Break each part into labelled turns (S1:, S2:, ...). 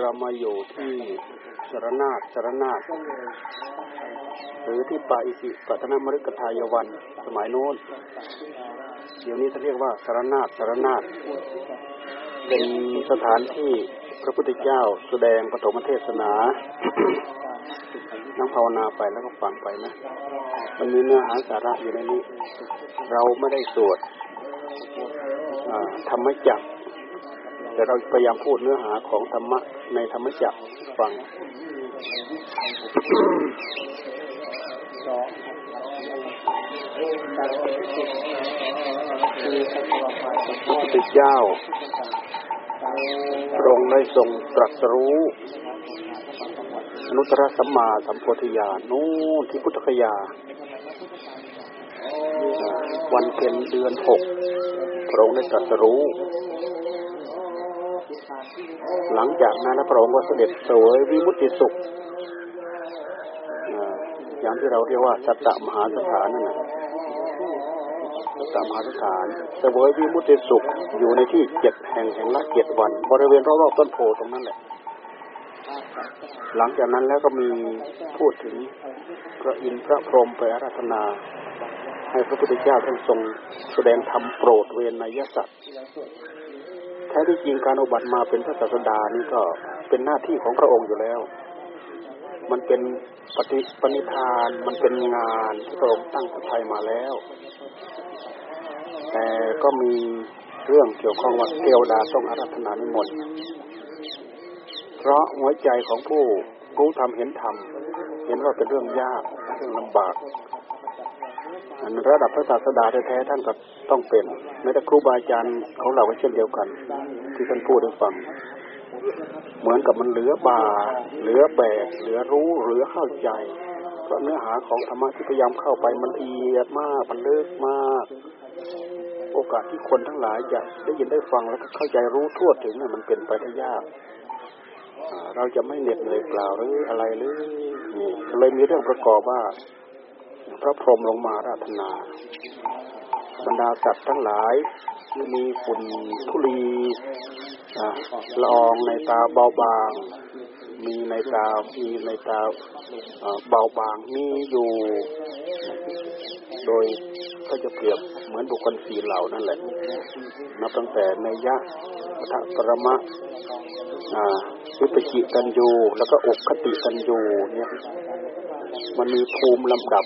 S1: เรามาอยู่ที่สรนาฏสรนาฏหรือที่ป่าอิสิปัตนมฤคทายวัน สมัยโน้น เดี๋ยวนี้เขาเรียกว่าสรนาฏสรนาฏเป็นสถานที่พระพุทธเจ้าแสดงปฐมเทศนานั่งภาวนาไปแล้วก็ฟังไปนะ มันมีเนื้อหาสาระอยู่ในนี้ เราไม่ได้สวดธรรมจักร แต่เราพยายามพูดเนื้อหาของธรรมะในธรรมจักรฟังพระพุทธเจ้าพระองค์ได้ทรงตรัสรู้อนุตตรสัมมาสัมโพธิญาณนู่นที่พุทธคยา วันเพ็ญเดือนหกพระองค์ได้ตรัสรู้ หลังจากนั้นพระองค์ก็เสด็จเสวยวิมุตติสุขอย่างที่เราเรียกว่าสัตตมหาสถานนั่นแหละสัตตมหาสถานเสวยวิมุตติสุขอยู่ในที่เจ็ดแห่งแห่งละเจ็ดวัน บริเวณรอบๆต้นโพตรงนั้นแหละหลังจากนั้นแล้วก็มีพูดถึงพระอินทร์พระพรหมไปอาราธนา ให้พระพุทธเจ้าท่านทรงแสดงธรรมโปรดเวนยสัตว์ ท้ที่จริงการอุบัติมาเป็นพระศาสดานี่ก็เป็นหน้าที่ของพระองค์อยู่แล้ว มันเป็นปฏิปณิธาน มันเป็นงานที่พระองค์ตั้งใจมาแล้ว แต่ก็มีเรื่องเกี่ยวข้องว่าเทวดาต้องอารัธนานิมนต์เพราะหัวใจของผู้รู้ธรรมเห็นธรรมเห็นว่าเป็นเรื่องยากเรื่องลำบาก ระดับพระศาสดาแท้ๆท่านก็ต้องเป็นแม้แต่ครูบาอาจารย์ของเราก็เช่นเดียวกัน ที่ท่านพูดให้ฟัง เหมือนกับมันเหลือบาเหลือแบกเหลือรู้เหลือเข้าใจ เพราะเนื้อหาของธรรมะที่พยายามเข้าไปมันละเอียดมากมันลึกมาก โอกาสที่คนทั้งหลายจะได้ยินได้ฟังแล้วก็เข้าใจรู้ทั่วถึงเนี่ยมันเป็นไปได้ยากเราจะไม่เหน็ดเหนื่อยเปล่าหรืออะไรหรือนี่เลยมีเรื่องประกอบว่า พระพรหมลงมาราธนา บรรดาสัตว์ทั้งหลายที่มีฝุ่นทุลีละอองในตาเบาบาง มีในตา มีในตาเบาบางมีอยู่ โดยก็จะเปรียบเหมือนบุคคลสี่เหล่านั่นแหละ นับตั้งแต่ในยะพัทปรมะวิปจิตันยูแล้วก็อกคติตันยูเนี่ย มันมีภูมิลำดับ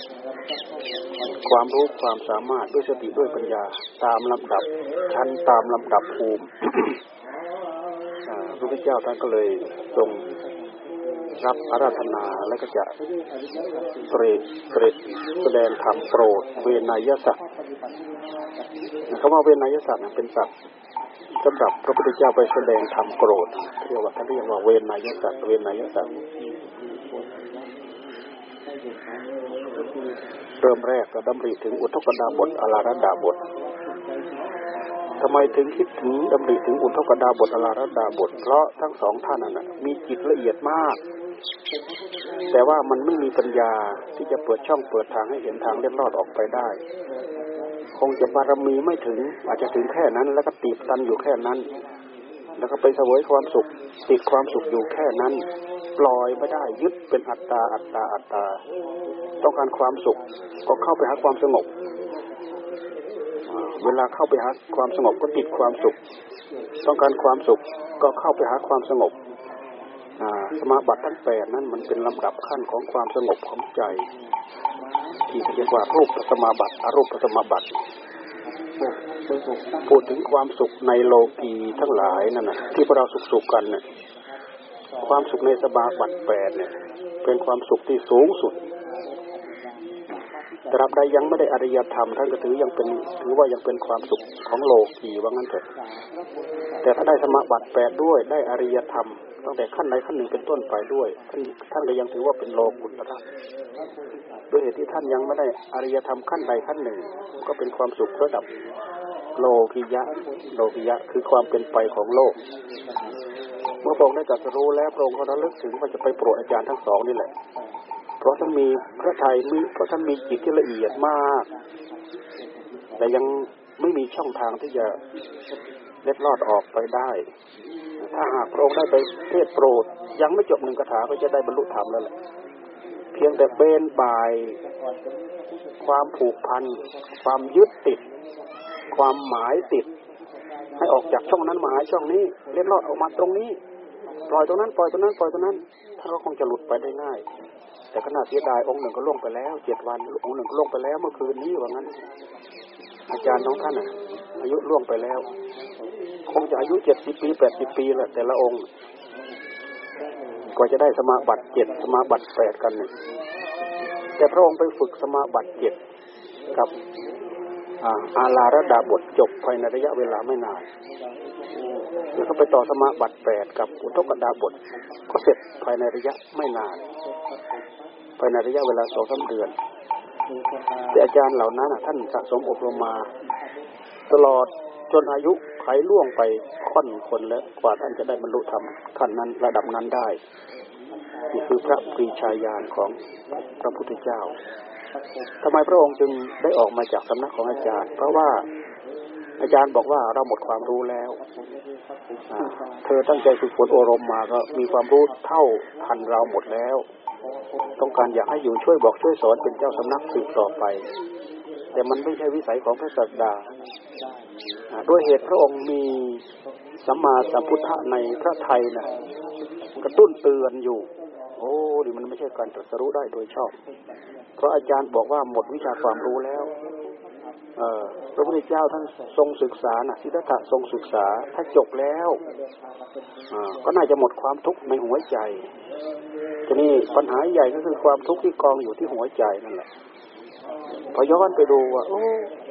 S1: ความรู้ความสามารถด้วยสติด้วยปัญญา ตามลำดับชั้นตามลำดับภูมิพระพุทธเจ้าท่านก็เลยทรงรับอาราธนาแล้วก็จะเปรตเปรตแสดงธรรมโปรดเวนยสัตว์คำว่าเวนยสัตว์เป็นสัตว์สำหรับพระพุทธเจ้าไปแสดงธรรมโปรดเรียกว่าท่านเรียกว่าเวนยสัตว์เวนยสัตว์ เริ่มแรกก็ดำริถึงอุทกดาบทอลาระดาบททำไมถึงคิดถึงดำริถึงอุทกดาบทอลาระดาบท เพราะทั้งสองท่านนั้นมีจิตละเอียดมาก แต่ว่ามันไม่มีปัญญาที่จะเปิดช่องเปิดทางให้เห็นทางเล็ดลอดออกไปได้ คงจะบารมีไม่ถึง อาจจะถึงแค่นั้นแล้วก็ติดตันอยู่แค่นั้น แล้วก็ไปเสวยความสุข ติดความสุขอยู่แค่นั้น ปล่อยไม่ได้ยึดเป็นอัตตาอัตตาอัตตา ต้องการความสุขก็เข้าไปหาความสงบเวลาเข้าไปหาความสงบก็ติดความสุข ต้องการความสุขก็เข้าไปหาความสงบสมาบัติทั้งแปดนั้นมันเป็นลำดับขั้นของความสงบของใจ ที่เรียกว่ารูปสมาบัติอรูปสมาบัติ พูดถึงความสุขในโลกีทั้งหลายนั่นนะที่พวกเราสุขสุขกันเนี่ยความสุขในสมาบัตแปดเนี่ย เป็นความสุขที่สูงสุดตราบใดยังไม่ได้อริยธรรมท่านก็ถือยังเป็นถือว่ายังเป็นความสุขของโลกีว่างั้นเถอะแต่ถ้าได้สมาบัติแปดด้วยได้อริยธรรมตั้งแต่ขั้นใดขั้นหนึ่งเป็นต้นไปด้วยท่านท่านก็ยังถือว่าเป็นโลกุตระด้วยเหตุที่ท่านยังไม่ได้อริยธรรมขั้นใดขั้นหนึ่ง ก็เป็นความสุขระดับ โลกิยะ โลกิยะ คือความเป็นไปของโลก เมื่อพระองค์ได้ตรัสรู้แล้วพระองค์ก็ระลึกถึงว่าจะไปโปรดอาจารย์ทั้งสองนี่แหละ เพราะท่านมีพระทัยมีเพราะท่านมีจิตที่ละเอียดมาก แต่ยังไม่มีช่องทางที่จะเล็ดลอดออกไปได้ ถ้าหากพระองค์ได้ไปเทศโปรด ยังไม่จบหนึ่งคาถาก็จะได้บรรลุธรรมแล้วแหละ เพียงแต่เบนบาย ความผูกพัน ความยึดติด ความหมายติด ให้ออกจากช่องนั้นมาหาช่องนี้เล็ดลอดออกมาตรงนี้ ปล่อยตรงนั้น ปล่อยตรงนั้น ปล่อยตรงนั้นท่านก็คงจะหลุดไปได้ง่าย แต่ขณะเสียดายองค์หนึ่งก็ล่วงไปแล้วเจ็ดวันองค์หนึ่งก็ล่วงไปแล้วเมื่อคืนนี้ว่างั้น อาจารย์ของท่านอะ อายุล่วงไปแล้ว คงจะอายุเจ็ดสิบปีแปดสิบปีแหละแต่ละองค์กว่าจะได้สมาบัติเจ็ดสมาบัติแปดกันเนี่ยแต่พระองค์ไปฝึกสมาบัติเจ็ดกับ อาลาระดาบทจบภายในระยะเวลาไม่นานแล้วก็ไปต่อสมาบัติแปดกับอุทกดาบท ก็เสร็จภายในระยะไม่นาน ภายในระยะเวลาสองสาเดือนแต่อาจารย์เหล่านั้นท่านสะสมอบรมมา ตลอดจนอายุไขล่วงไปค่อนคนแล้วกว่าท่านจะได้บรรลุธรรมขั้นนั้นระดับนั้นได้นี่คือพระปรีชาญาณของพระพุทธเจ้า ทำไมพระองค์จึงได้ออกมาจากสำนักของอาจารย์ เพราะว่าอาจารย์บอกว่าเราหมดความรู้แล้ว เธอตั้งใจฝึกฝนโอรมมาก็มีความรู้เท่าทันเราหมดแล้ว ต้องการอยากให้อยู่ช่วยบอกช่วยสอนเป็นเจ้าสำนักสืบต่อไป แต่มันไม่ใช่วิสัยของพระศาสดา ด้วยเหตุพระองค์มีสัมมาสัมพุทธะในพระไทยนะกระตุ้นเตือนอยู่ โอ้ดิมันไม่ใช่การตรัสรู้ได้โดยชอบ เพราะอาจารย์บอกว่าหมดวิชาความรู้แล้วเออพระพุทธเจ้าท่านทรงศึกษานะสิทธัตถะทรงศึกษาถ้าจบแล้วก็น่าจะหมดความทุกข์ในหัวใจทีนี้ปัญหาใหญ่ก็คือความทุกข์ที่กองอยู่ที่หัวใจนั่นแหละพอย้อนไปดูว่า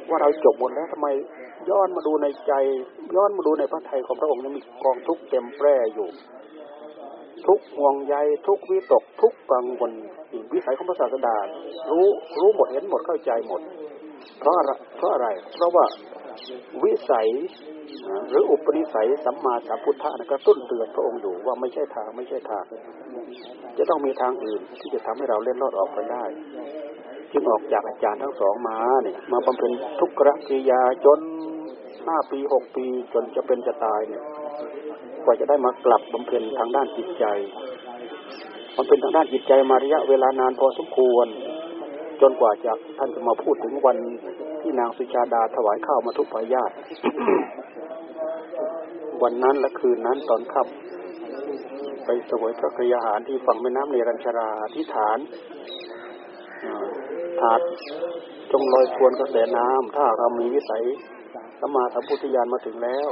S1: ว่าเราจบหมดแล้วทำไมย้อนมาดูในใจ ย้อนมาดูในพระไทยของพระองค์นั้นมีกองทุกข์เต็มแปร่อยู่ ทุกห่วงใยทุกวิตกทุกกังวลวิสัยของพระศาสดารู้รู้หมดเห็นหมดเข้าใจหมด เพราะอะไรเพราะอะไร เพราะว่าวิสัยหรืออุปนิสัยสัมมาสัมพุทธะนะกระตุ้นเตือนพระองค์อยู่ว่าไม่ใช่ทางไม่ใช่ทาง จะต้องมีทางอื่นที่จะทำให้เราเล่นรอดออกไปได้จึงออกจากอาจารย์ทั้งสองมาเนี่ยมาบำเพ็ญทุกขกิริยาจนห้าปีหกปีจนจะเป็นจะตายเนี่ย กว่าจะได้มากลับบำเพ็ญทางด้านจิตใจบำเพ็ญทางด้านจิตใจมาระยะเวลานานพอสมควร จนกว่าจะท่านจะมาพูดถึงวันที่นางสุชาดาถวายข้าวมาทุกปายาตวันนั้นและคืนนั้นตอนค่ำไปสวยพระกยาหารที่ฝั่งแม่น้ำเนรัญชราที่ฐาน ถาดจงลอยทวนกระแสน้ำถ้าเรามีวิสัยสมาสัมพุทธญาณมาถึงแล้ว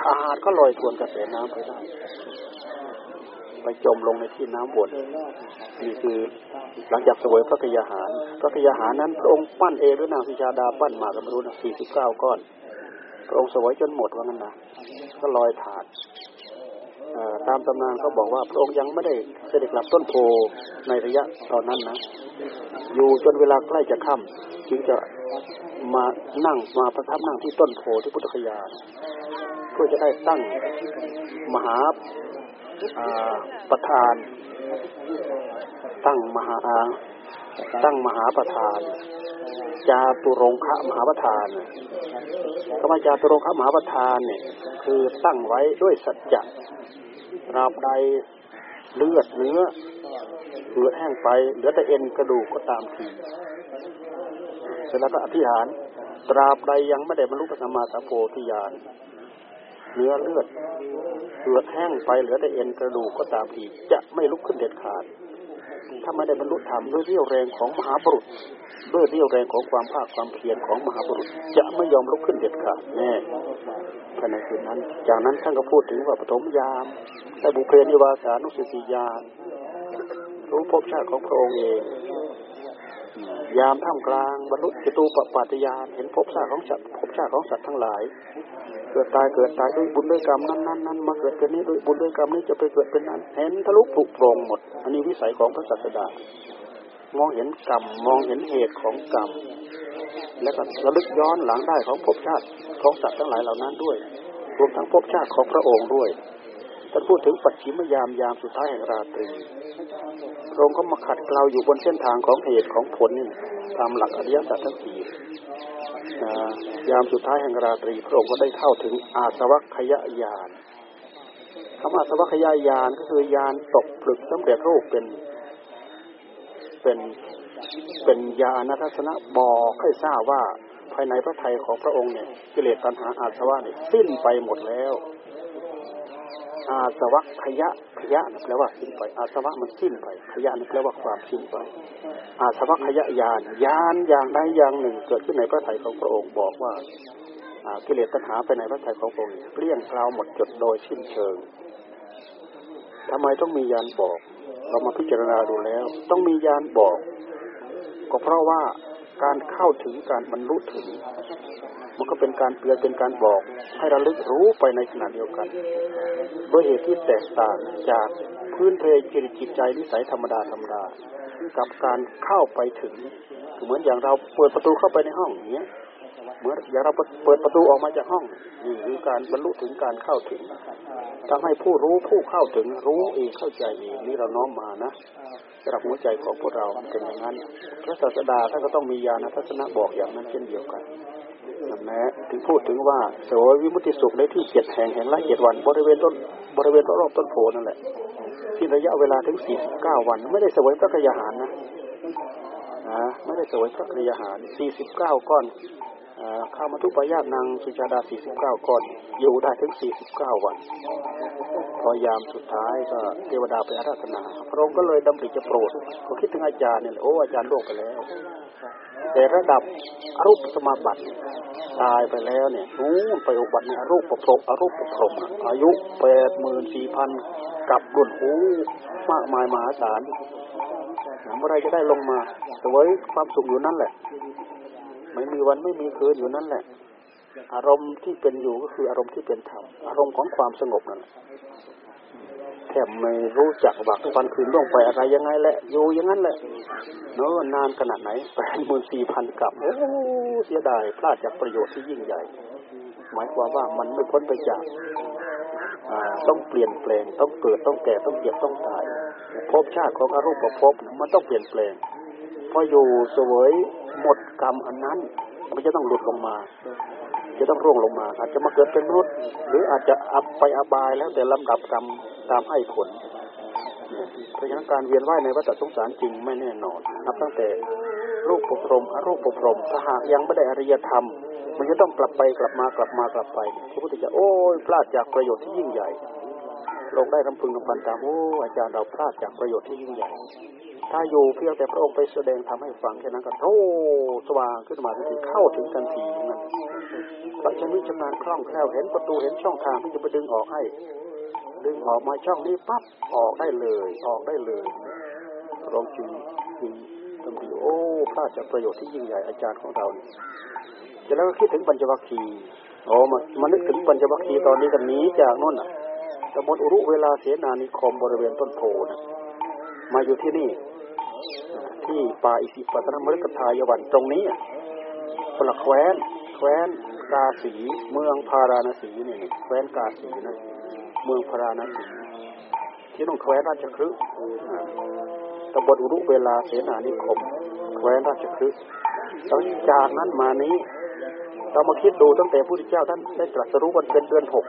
S1: ถาดก็ลอยทวนกระแสน้ำไปได้ไปจมลงในที่น้ำบดนี่คือหลังจากสวยพระกยาหาร พระกยาหารนั้นพระองค์ปั้นเองหรือนางสิชาดาปั้นมาก็ไม่รู้นสี่สิบเก้าก้อน พระองค์สวยจนหมดว่างั้นนะก็ลอยถาดตามตำนานเขาบอกว่าพระองค์ยังไม่ได้เสด็จกลับต้นโพในระยะตอนนั้นนะ อยู่จนเวลาใกล้จะค่ำจึงจะมานั่งมาประทับนั่งที่ต้นโพที่พุทธคยาเพื่อจะได้ตั้งมหาประธาน ตั้งมหาตั้งมหาประธานจาตุรงคะมหาประธานคำว่าจาตุรงคะมหาประธานเนี่ยคือตั้งไว้ด้วยสัจจะราบใดเลือดเนื้อ หือแห้งไปเหลือแต่เอ็นกระดูกก็ตามทีเสร็จแล้วก็อธิษฐาน ตราบใดยังไม่ได้บรรลุพระสัมมาสัมโพธิญาณเนื้อเลือดเหือแห้งไปเหลือแต่เอ็นกระดูกก็ตามทีจะไม่ลุกขึ้นเด็ดขาด ถ้าไม่ได้บรรลุธรรมด้วยเรี่ยวแรงของมหาบุรุษด้วยเรี่ยวแรงของความภาคความเพียรของมหาบุรุษจะไม่ยอมลุกขึ้นเด็ดขาดแน่ภายในคืนนั้น จากนั้นท่านก็พูดถึงว่าปฐมยามแต่บุเพนิวาสานุสติญาณ รู้ภพชาติของพระองค์เองยามท่ามกลางบรรลุจตุปปัตยานเห็นภพชาติของสัตว์ภพชาติของสัตว์ทั้งหลาย เกิดตายเกิดตายด้วยบุญด้วยกรรมนั้นนั้นนั้นมาเกิดเป็นนี้ด้วยบุญด้วยกรรมนี้จะไปเกิดเป็นนั้น เห็นทะลุผุโปร่งหมด อันนี้วิสัยของพระศาสดามองเห็นกรรมมองเห็นเหตุของกรรมและก็ระลึกย้อนหลังได้ของภพชาติของสัตว์ทั้งหลายเหล่านั้นด้วย รวมทั้งภพชาติของพระองค์ด้วย ท่านพูดถึงปัจฉิมยามยามสุดท้ายแห่งราตรีพระองค์ก็มาขัดเกลาอยู่บนเส้นทางของเหตุของผลนี่ตามหลักอริยสัจทั้งสี่ยามสุดท้ายแห่งราตรี พระองค์ก็ได้เข้าถึงอาสวัคยาญาณคำว่าสวัคยายานก็คือยานตกผลึกสำเร็จรูปเป็น เป็นเป็นญาณทัศนะบอกให้ทราบว่าภายในพระทัยของพระองค์เนี่ยกิเลสตัณหาอาสวะเนี่ยสิ้นไปหมดแล้ว อาสวะขยะขยะแปลว่าสิ้นไป อาสวะมันสิ้นไปขยะนี่แปลว่าความสิ้นไป อาสวะขยะยานยานอย่างใดอย่างหนึ่ง เกิดขึ้นในพระทัยของพระองค์บอกว่ากิเลสตัณหาไปในพระทัยของพระองค์เลี้ยงกล่าวหมดจดโดยสิ้นเชิงทำไมต้องมียานบอก เรามาพิจารณาดูแล้ว ต้องมียานบอก ก็เพราะว่าการเข้าถึงการบรรลุถึง มันก็เป็นการเตือนเป็นการบอก ให้ระลึกรู้ไปในขณะเดียวกันโดยเหตุที่แตกต่างจากพื้นเพจิตจิตใจนิสัยธรรมดาธรรมดากับการเข้าไปถึงเหมือนอย่างเราเปิดประตูเข้าไปในห้องอย่างเงี้ยเหมือนอย่างเราเปิดประตูออกมาจากห้องนี่คือการบรรลุถึงการเข้าถึงทำให้ผู้รู้ผู้เข้าถึงรู้เองเข้าใจเองนี่เราน้อมมานะสำหรับหัวใจของพวกเราเป็นอย่างนั้นพระศาสดาท่านก็ต้องมีญาณทัศนะบอกอย่างนั้นเช่นเดียวกัน แหละถึงพูดถึงว่าโสวิมุติสุขในที่เจ็ดแห่งแห่งละเจ็ดวัน บริเวณต้นบริเวณรอบต้นโพนั่นแหละที่ระยะเวลาถึงสี่สิบเก้าวัน ไม่ได้เสวยพระกยาหารนะนะไม่ได้เสวยพระกยาหารสี่สิบเก้าก้อนข้ามาทุปายาตนางสุชาดาสี่สิบเก้าก้อนอยู่ได้ถึงสี่สิบเก้าวัน พอยามสุดท้ายก็เทวดาไปอาราธนา พระองค์ก็เลยดำริจะโปรดก็คิดถึงอาจารย์เนี่ยโอ้อาจารย์โลกไปแล้ว แต่ระดับอรูปสมาบัติตายไปแล้วเนี่ยนู้นไปอุบัติเนี่ยอรูปประพรมอรูปประพรมอายุแปดหมื่นสี่พันกับรุ่นหูมากมายมหาศาลเมื่อไรจะได้ลงมาสวยความสุขอยู่นั่นแหละ ไม่มีวันไม่มีคืนอยู่นั่นแหละ อารมณ์ที่เป็นอยู่ก็คืออารมณ์ที่เป็นธรรมอารมณ์ของความสงบนั่นแหละ แทบไม่รู้จักว่าวันคืนล่วงไปอะไรยังไงแหละอยู่อย่างนั้นแหละเนอะนานขนาดไหนแปดหมื่นสี่พันกับโอ้เสียดายพลาดจากประโยชน์ที่ยิ่งใหญ่ หมายความว่ามันไม่พ้นไปจากต้องเปลี่ยนแปลงต้องเกิดต้องแก่ต้องเจ็บต้องตายภพชาติของอรูปภพมันต้องเปลี่ยนแปลงพออยู่สวยหมดกรรมอันนั้น มันจะต้องหลุดลงมา จะต้องร่วงลงมา อาจจะมาเกิดเป็นมนุษย์ หรืออาจจะอับไปอบายแล้วแต่ลำดับกรรม ตามให้ผลเพราะฉะนั้นการเวียนว่ายในวัฏสงสารจริงไม่แน่นอน นับตั้งแต่รูปปรมอรูปปรมถ้าหากยังไม่ได้อริยธรรม มันจะต้องกลับไปกลับมากลับมากลับไปพระพุทธเจ้าโอ้ยพลาดจากประโยชน์ที่ยิ่งใหญ่ลงได้รำพึงรำพันตามโอ้อาจารย์เราพลาดจากประโยชน์ที่ยิ่งใหญ่ ถ้าอยู่เพียงแต่พระองค์ไปแสดงทำให้ฟังแค่นั้นก็โอ้สว่างขึ้นมาทันทีเข้าถึงทันทีนั่นพระชนิดชำนาญคล่องแคล่วเห็นประตูเห็นช่องทางที่จะไปดึงออกให้ ดึงออกมาช่องนี้ปั๊บออกได้เลย ออกได้เลยพระองค์จึงจึงทำดีโอ้พระจากประโยชน์ที่ยิ่งใหญ่อาจารย์ของเราเนี่ยจะแล้วก็คิดถึงปัญจวัคคีย์โอ้มามานึกถึงปัญจวัคคีย์ตอนนี้กันนี้จากนู่นอะตำบลอุรุเวลาเสนานิคมบริเวณต้นโพนะมาอยู่ที่นี่ที่ป่าอิสิปตนมฤคทายวันตรงนี้พละแคว้น แคว้นกาสี เมืองพาราณสีนี่แคว้นกาสีนะ เมืองพราณสีที่ต้องแคว้นราชครึตำบลอุรุเวลาเสนานิคมแคว้นราชครึแล้วจากนั้นมานี้ เรามาคิดดูตั้งแต่พระพุทธเจ้าท่านได้ตรัสรู้วันเป็นเดือนหก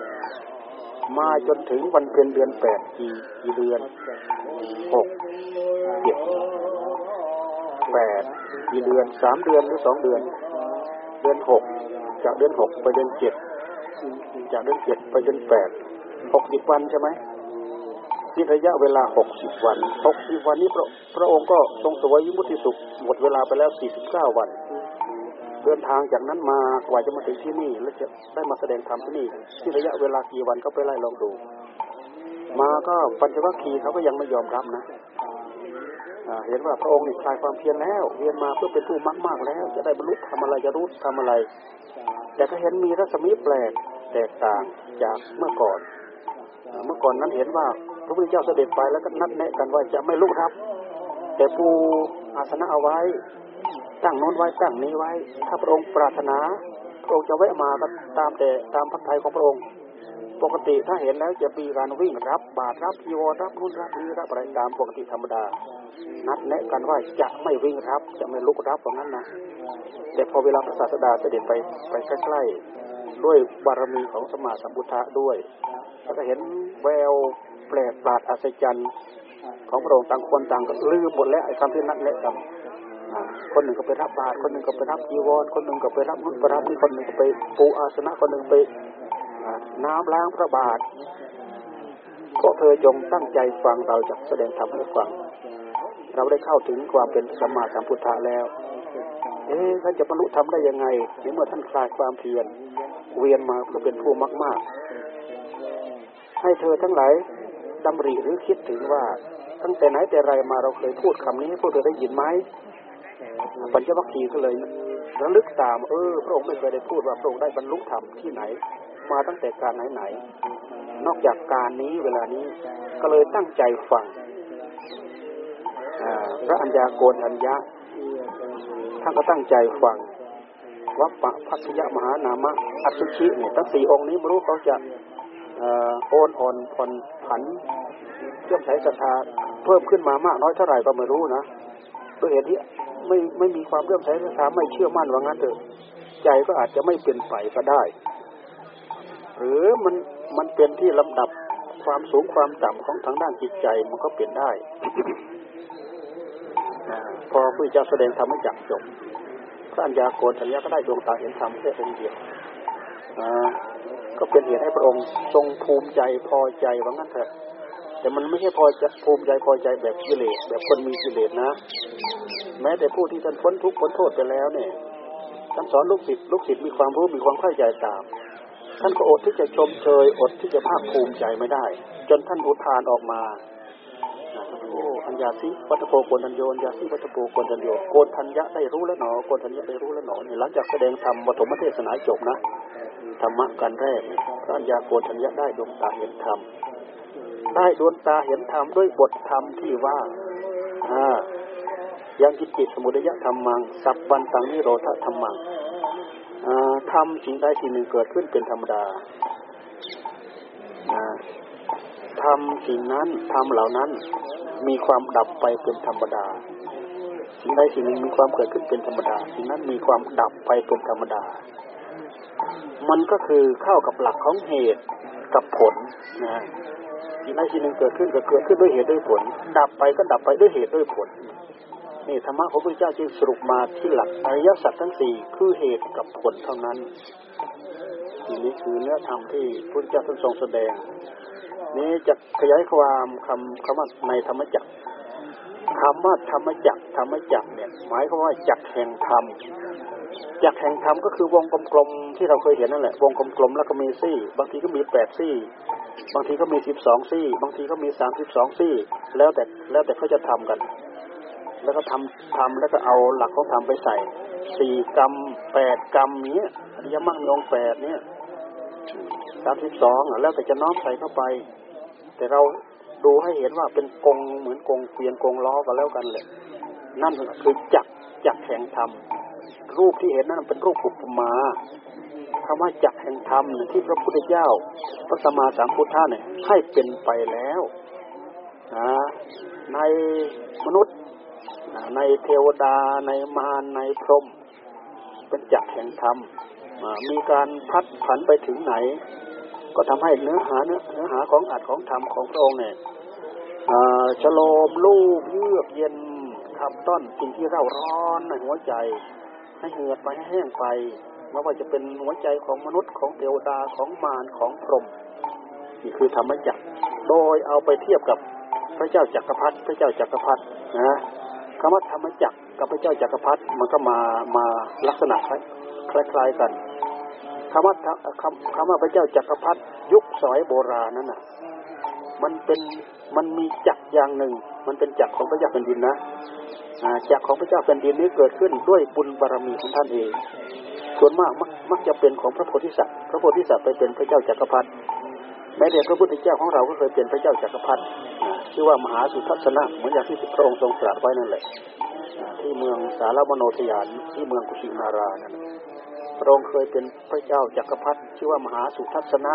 S1: มาจนถึงวันเป็นเดือนแปดกี่กี่เดือนหกเจ็ดแปดกี่เดือนสามเดือนหรือสองเดือน เดือนหกจากเดือนหกไปเดือนเจ็ดจากเดือนเจ็ดไปเดือนแปด หกสิบวันใช่ไหมนี่ระยะเวลาหกสิบวันหกสิบวันนี้พระพระองค์ก็ทรงสวยวิมุติสุขหมดเวลาไปแล้วสี่สิบเก้าวัน เดินทางจากนั้นมากว่าจะมาถึงที่นี่ แล้วจะได้มาแสดงธรรมที่นี่ ที่ระยะเวลากี่วันก็ไปไล่ลองดู มาก็ปัญจวัคคีย์เขาก็ยังไม่ยอมรับนะเห็นว่าพระองค์นี่คลายความเพียรแล้วเรียนมาเพื่อเป็นผู้มากมากแล้ว จะได้บรรลุทำอะไรจะรู้ทำอะไร แต่ก็เห็นมีรัศมีแปลกแตกต่างจากเมื่อก่อน เมื่อก่อนนั้นเห็นว่าพระพุทธเจ้าเสด็จไปแล้วก็นัดแนะกันว่าจะไม่ลุกครับ แต่ปูอาสนะเอาไว้ตั้งโน้นไว้ตั้งนี้ไว้ ถ้าพระองค์ปรารถนาพระองค์จะแวะมาก็ตามแต่ตามพระทัยของพระองค์ ปกติถ้าเห็นแล้วจะมีการวิ่งรับบาตรรับโยรับนู่นรับนี่รับอะไรตามปกติธรรมดา นัดแนะกันว่าจะไม่วิ่งรับ จะไม่ลุกรับตรงนั้นนะแต่พอเวลาพระศาสดาเสด็จไปไปใกล้ๆ ด้วยบารมีของสมมาสัมพุทธะด้วย แล้วก็เห็นแววแปลกประหลาดอัศจรรย์ของพระองค์ต่างคนต่างก็ลืมหมดแล้วไอ้คำที่นักเละกันคนหนึ่งก็ไปรับบาตรคนหนึ่งก็ไปรับจีวรคนหนึ่งก็ไปรับนุ่นไปรับนี่คนหนึ่งก็ไปปูอาสนะคนหนึ่งไปน้ำล้างพระบาทก็เธอจงตั้งใจฟังเราจะแสดงธรรมให้ฟัง เราได้เข้าถึงความเป็นสัมมาสัมพุทธะแล้ว เอ๊ะท่านจะบรรลุธรรมได้ยังไงในเมื่อท่านคลายความเพียร เวียนมาเพื่อเป็นผู้มาก ๆ ให้เธอทั้งหลายดำริหรือคิดถึงว่า ตั้งแต่ไหนแต่ไรมาเราเคยพูดคำนี้ให้พวกเธอได้ยินไหมปัญจวัคคีย์ก็เลยระลึกตามเออ พระองค์ไม่เคยได้พูดว่าพระองค์ได้บรรลุธรรมที่ไหน มาตั้งแต่การไหนไหน นอกจากการนี้เวลานี้ก็เลยตั้งใจฟังพระอัญญาโกณอัญญะท่านก็ตั้งใจฟัง วัปปะพัทยมหานามะอัศชิเนี่ยทั้งสี่องค์นี้ไม่รู้เขาจะโอนอ่อนผ่อนผันเชื่อมสศรัทธาเพิ่มขึ้นมามากน้อยเท่าไหร่ก็ไม่รู้นะด้วยเหตุที่ไม่ไม่มีความเรื่อมใสศรัทธาไม่เชื่อมั่นว่างั้นเถอะใจก็อาจจะไม่เป็นไปก็ได้ หรือมันมันเป็นที่ลำดับความสูงความต่ำของทางด้านจิตใจมันก็เปลี่ยนได้ พอพระเจ้าแสดงธรรมให้จักจบ ระัญญาโกณทัญญาก็ได้ดวงตาเห็นธรรมแค่องค์เดียวก็เป็นเหตุให้พระองค์ทรงภูมิใจพอใจว่างั้นเถอะแต่มันไม่ใช่พอจะภูมิใจพอใจแบบกิเลสแบบคนมีกิเลสนะ แม้แต่ผู้ที่ท่านพ้นทุกข์พ้นโทษไปแล้วเนี่ยท่านสอนลูกศิษย์ลูกศิษย์มีความรู้มีความเข้าใจตาม ท่านก็อดที่จะชมเชยอดที่จะภาคภูมิใจไม่ได้ จนท่านอุทานออกมา โอ้อัญญาสิวัตโปโกนัญโยอัญญาสิวัตโปโกนัญโยโกนทัญญะได้รู้แล้วหนอโกนทัญญะได้รู้แล้วหนอนี่หลังจากแสดงธรรมปฐมเทศนาจบนะธรรมะกันแรกพระอัญญาโกนทัญญะได้ดวงตาเห็นธรรมได้ดวงตาเห็นธรรมด้วยบทธรรมที่ว่าอ่ายังกิจิตสมุทัยธรรมัง สัพวันตังนิโรธธรรมังทำสิ่งใดสิ่งหนึ่งเกิดขึ้นเป็นธรรมดาทำสิ่งนั้นทำเหล่านั้น มีความดับไปเป็นธรรมดา สิ่งใดสิ่งหนึ่งมีความเกิดขึ้นเป็นธรรมดา สิ่งนั้นมีความดับไปเป็นธรรมดา มันก็คือเข้ากับหลักของเหตุกับผลนะสิ่งใดสิ่งหนึ่งเกิดขึ้นก็เกิดขึ้นด้วยเหตุด้วยผล ดับไปก็ดับไปด้วยเหตุด้วยผล นี่ธรรมะของพระเจ้าจึงสรุปมาที่หลักอริยสัจทั้งสี่คือเหตุกับผลเท่านั้นทีนี้คือเนื้อธรรมที่พระเจ้าท่านทรงแสดง นี้จะขยายความคำคำว่าในธรรมจักรคำว่าธรรมจักรธรรมจักรเนี่ย หมายความว่าจักแห่งธรรมจักแห่งธรรมก็คือวงกลมๆที่เราเคยเห็นนั่นแหละ วงกลมๆแล้วก็มีซี่ บางทีก็มีแปดซี่ บางทีก็มีสิบสองซี่ บางทีก็มีสามสิบสองซี่ แล้วแต่แล้วแต่เขาจะทำกัน แล้วก็ทำทำแล้วก็เอาหลักของธรรมไปใส่สี่กรรมแปดกรรมนี้อริยมรรคยงแปดเนี่ยสามสิบสองแล้วแต่จะน้อมใส่เข้าไป แต่เราดูให้เห็นว่าเป็นกงเหมือนกงเกวียนกงล้อกันแล้วกันเลยนั่นคือจักจักแห่งธรรมรูปที่เห็นนั่นเป็นรูปปุปมาคำว่าจักแห่งธรรมที่พระพุทธเจ้าพระสัมมาสัมพุทธะเนี่ยให้เป็นไปแล้วนะในมนุษย์ในเทวดาในมารในพรหมเป็นจักแห่งธรรมมีการพัดผันไปถึงไหน ก็ทำให้เนื้อหาเนื้อเนื้อหาของอัดของธรรมของพระองค์เนี่ยฉโลมลูกเยือกเย็นขับต้นสิ่งที่เร่าร้อนในหัวใจ ให้เหือดไปให้แห้งไปไม่ว่าจะเป็นหัวใจของมนุษย์ของเทวดาของมารของพรหมนี่คือธรรมจักรโดยเอาไปเทียบกับพระเจ้าจักรพรรดิพระเจ้าจักรพรรดินะคำว่าธรรมจักรกับพระเจ้าจักรพรรดิมันก็มามาลักษณะคล้ายๆกัน คำว่าคำคำว่าพระเจ้าจักรพรรดิยุคสมัยโบราณนั้นน่ะ มันเป็นมันมีจักรอย่างหนึ่ง มันเป็นจักรของพระเจ้าแผ่นดินนะจักรของพระเจ้าแผ่นดินนี้เกิดขึ้นด้วยบุญบารมีของท่านเอง ส่วนมากมักมักจะเป็นของพระโพธิสัตว์ พระโพธิสัตว์ไปเป็นพระเจ้าจักรพรรดิแม้แต่พระพุทธเจ้าของเราก็เคยเป็นพระเจ้าจักรพรรดิชื่อว่ามหาสุทัศนะเหมือนอย่างที่พระองค์ทรงตรัสไว้นั่นแหละที่เมืองสารมโนทยานที่เมืองกุชินารานั่น พระองค์เคยเป็นพระเจ้าจักรพรรดิชื่อว่ามหาสุทัศนะ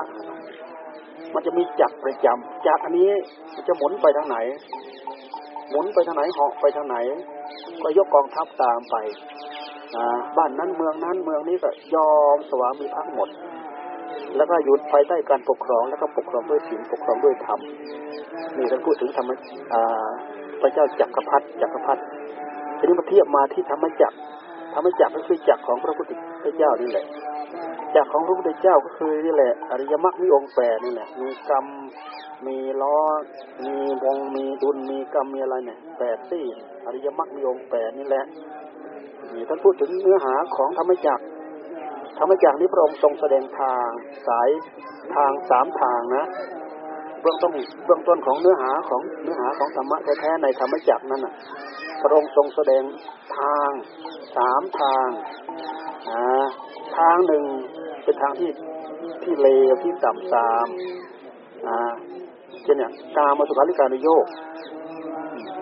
S1: มันจะมีจักรประจำจักรอันนี้มันจะหมุนไปทางไหน หมุนไปทางไหนเหาะไปทางไหน ก็ยกกองทัพตามไปบ้านนั้นเมืองนั้นเมืองนี้ก็ยอมสวามิภักหมด แล้วก็อยู่ภายใต้การปกครองแล้วก็ปกครองด้วยศีลปกครองด้วยธรรมนี่ท่านพูดถึงธรรมพระเจ้าจักรพรรดิจักรพรรดิทีนี้มาเทียบมาที่ธรรมจักร ธรรมจักรก็คือจักรของพระพุทธเจ้านี่แหละจักรของพระพุทธเจ้าก็คือนี่แหละอริยมรรคมีองค์แปดนี่แหละมีกรรมมีล้อมีวงมีดุลมีกรรมมีอะไรเนี่ยแปดสี่อริยมรรคมีองค์แปดนี่แหละนี่ท่านพูดถึงเนื้อหาของธรรมจักรธรรมจักรนี้พระองค์ทรงแสดงทางสายทางสามทางนะ เบื้องต้นเบื้องต้นของเนื้อหาของเนื้อหาของธรรมะแท้ๆในธรรมจักรนั้นน่ะ พระองค์ทรงแสดงทางสามทางนะทางหนึ่งเป็นทางที่ที่เลวที่ต่ำทรามนะเช่นเนี่ยกามาสุขาริการโยก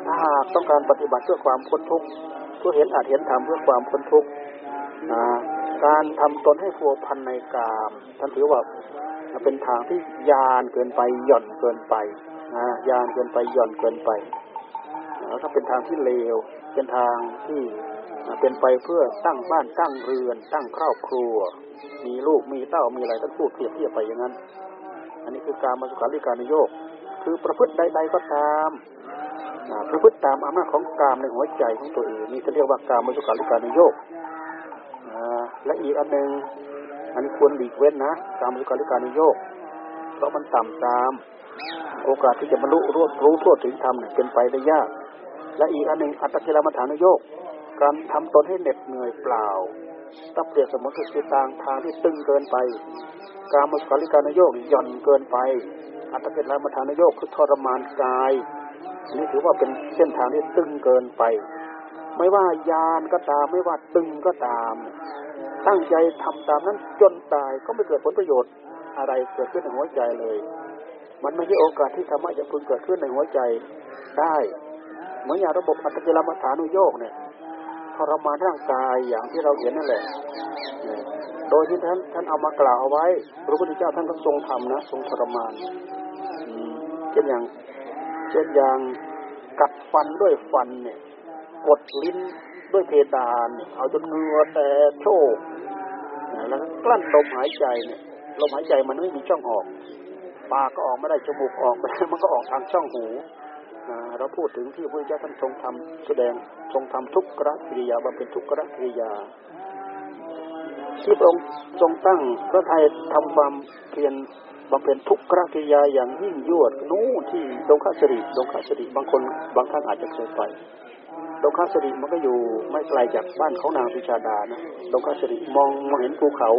S1: ถ้าหากต้องการปฏิบัติเพื่อความพ้นทุกข์เพื่อเห็นอาจเห็นธรรมเพื่อความพ้นทุกข์การทำตนให้ฟัวพันในกามท่านถือว่า เป็นทางที่ยานเกินไปหย่อนเกินไปนะยานเกินไปหย่อนเกินไปแล้วก็เป็นทางที่เลว เป็นทางที่เป็นไปเพื่อตั้งบ้านตั้งเรือน ตั้งครอบครัว มีลูกมีเต้ามีอะไรท่านพูดเทียบเทียบไปอย่างนั้น อันนี้คือการมาสุขาริการนโยก คือประพฤติใดๆก็ตามประพฤติตามอำนาจของกามในหัวใจของตัวเองนี่จะเรียกว่าการมาสุขาริการนโยกและอีกอันหนึ่ง อันนี้ควรหลีกเว้นนะการมสุขาริการนโยกเพราะมันต่ำตาม โอกาสที่จะบรรลุรู้รู้ทั่วถึงธรรมเป็นไปได้ยาก และอีกอันหนึ่งอัตตกิลมัฐานโยก การทำตนให้เหน็ดเหนื่อยเปล่าถ้าเปรียบสมือนคือทางทางที่ตึงเกินไป การมุสลิการนโยกหย่อนเกินไป อัตตกิลมัฐานโยกคือทรมานกายนี่ถือว่าเป็นเส้นทางที่ตึงเกินไป ไม่ว่ายานก็ตามไม่ว่าตึงก็ตาม ตั้งใจทำตามนั้นจนตายก็ไม่เกิดผลประโยชน์อะไรเกิดขึ้นในหัวใจเลย มันไม่ใช่โอกาสที่ธรรมะจะพึงเกิดขึ้นในหัวใจได้เหมือนอย่างระบบอัตติลมัฐานุโยกเนี่ยทรมานร่างกายอย่างที่เราเห็นนั่นแหละ โดยที่ท่านท่านเอามากล่าวเอาไว้ พระพุทธเจ้าท่านก็ทรงทำนะ ทรงทรมานเช่นอย่างเช่นอย่างกัดฟันด้วยฟันเนี่ย กดลิ้นด้วยเพดาน เอาจนเงือแต่โชก แล้วกลั้นลมหายใจเนี่ยลมหายใจมันไม่มีช่องออกปากก็ออกไม่ได้จมูกออกไม่ได้มันก็ออกทางช่องหูเราพูดถึงที่พระเจ้าท่านทรงทำแสดงทรงทำทุกขกิริยาบำเพ็ญทุกขกิริยา ที่พระองค์ทรงตั้งพระไทยทำความเพียรบำเพ็ญทุกขกิริยาอย่างยิ่งยวดนู้ที่ดงคาสริดงคาสริบางคนบางท่านอาจจะเคยไป ดงคาสริมันก็อยู่ไม่ไกลจากบ้านเขานางพิชาดานะดงคาสริมองมองเห็นภูเขา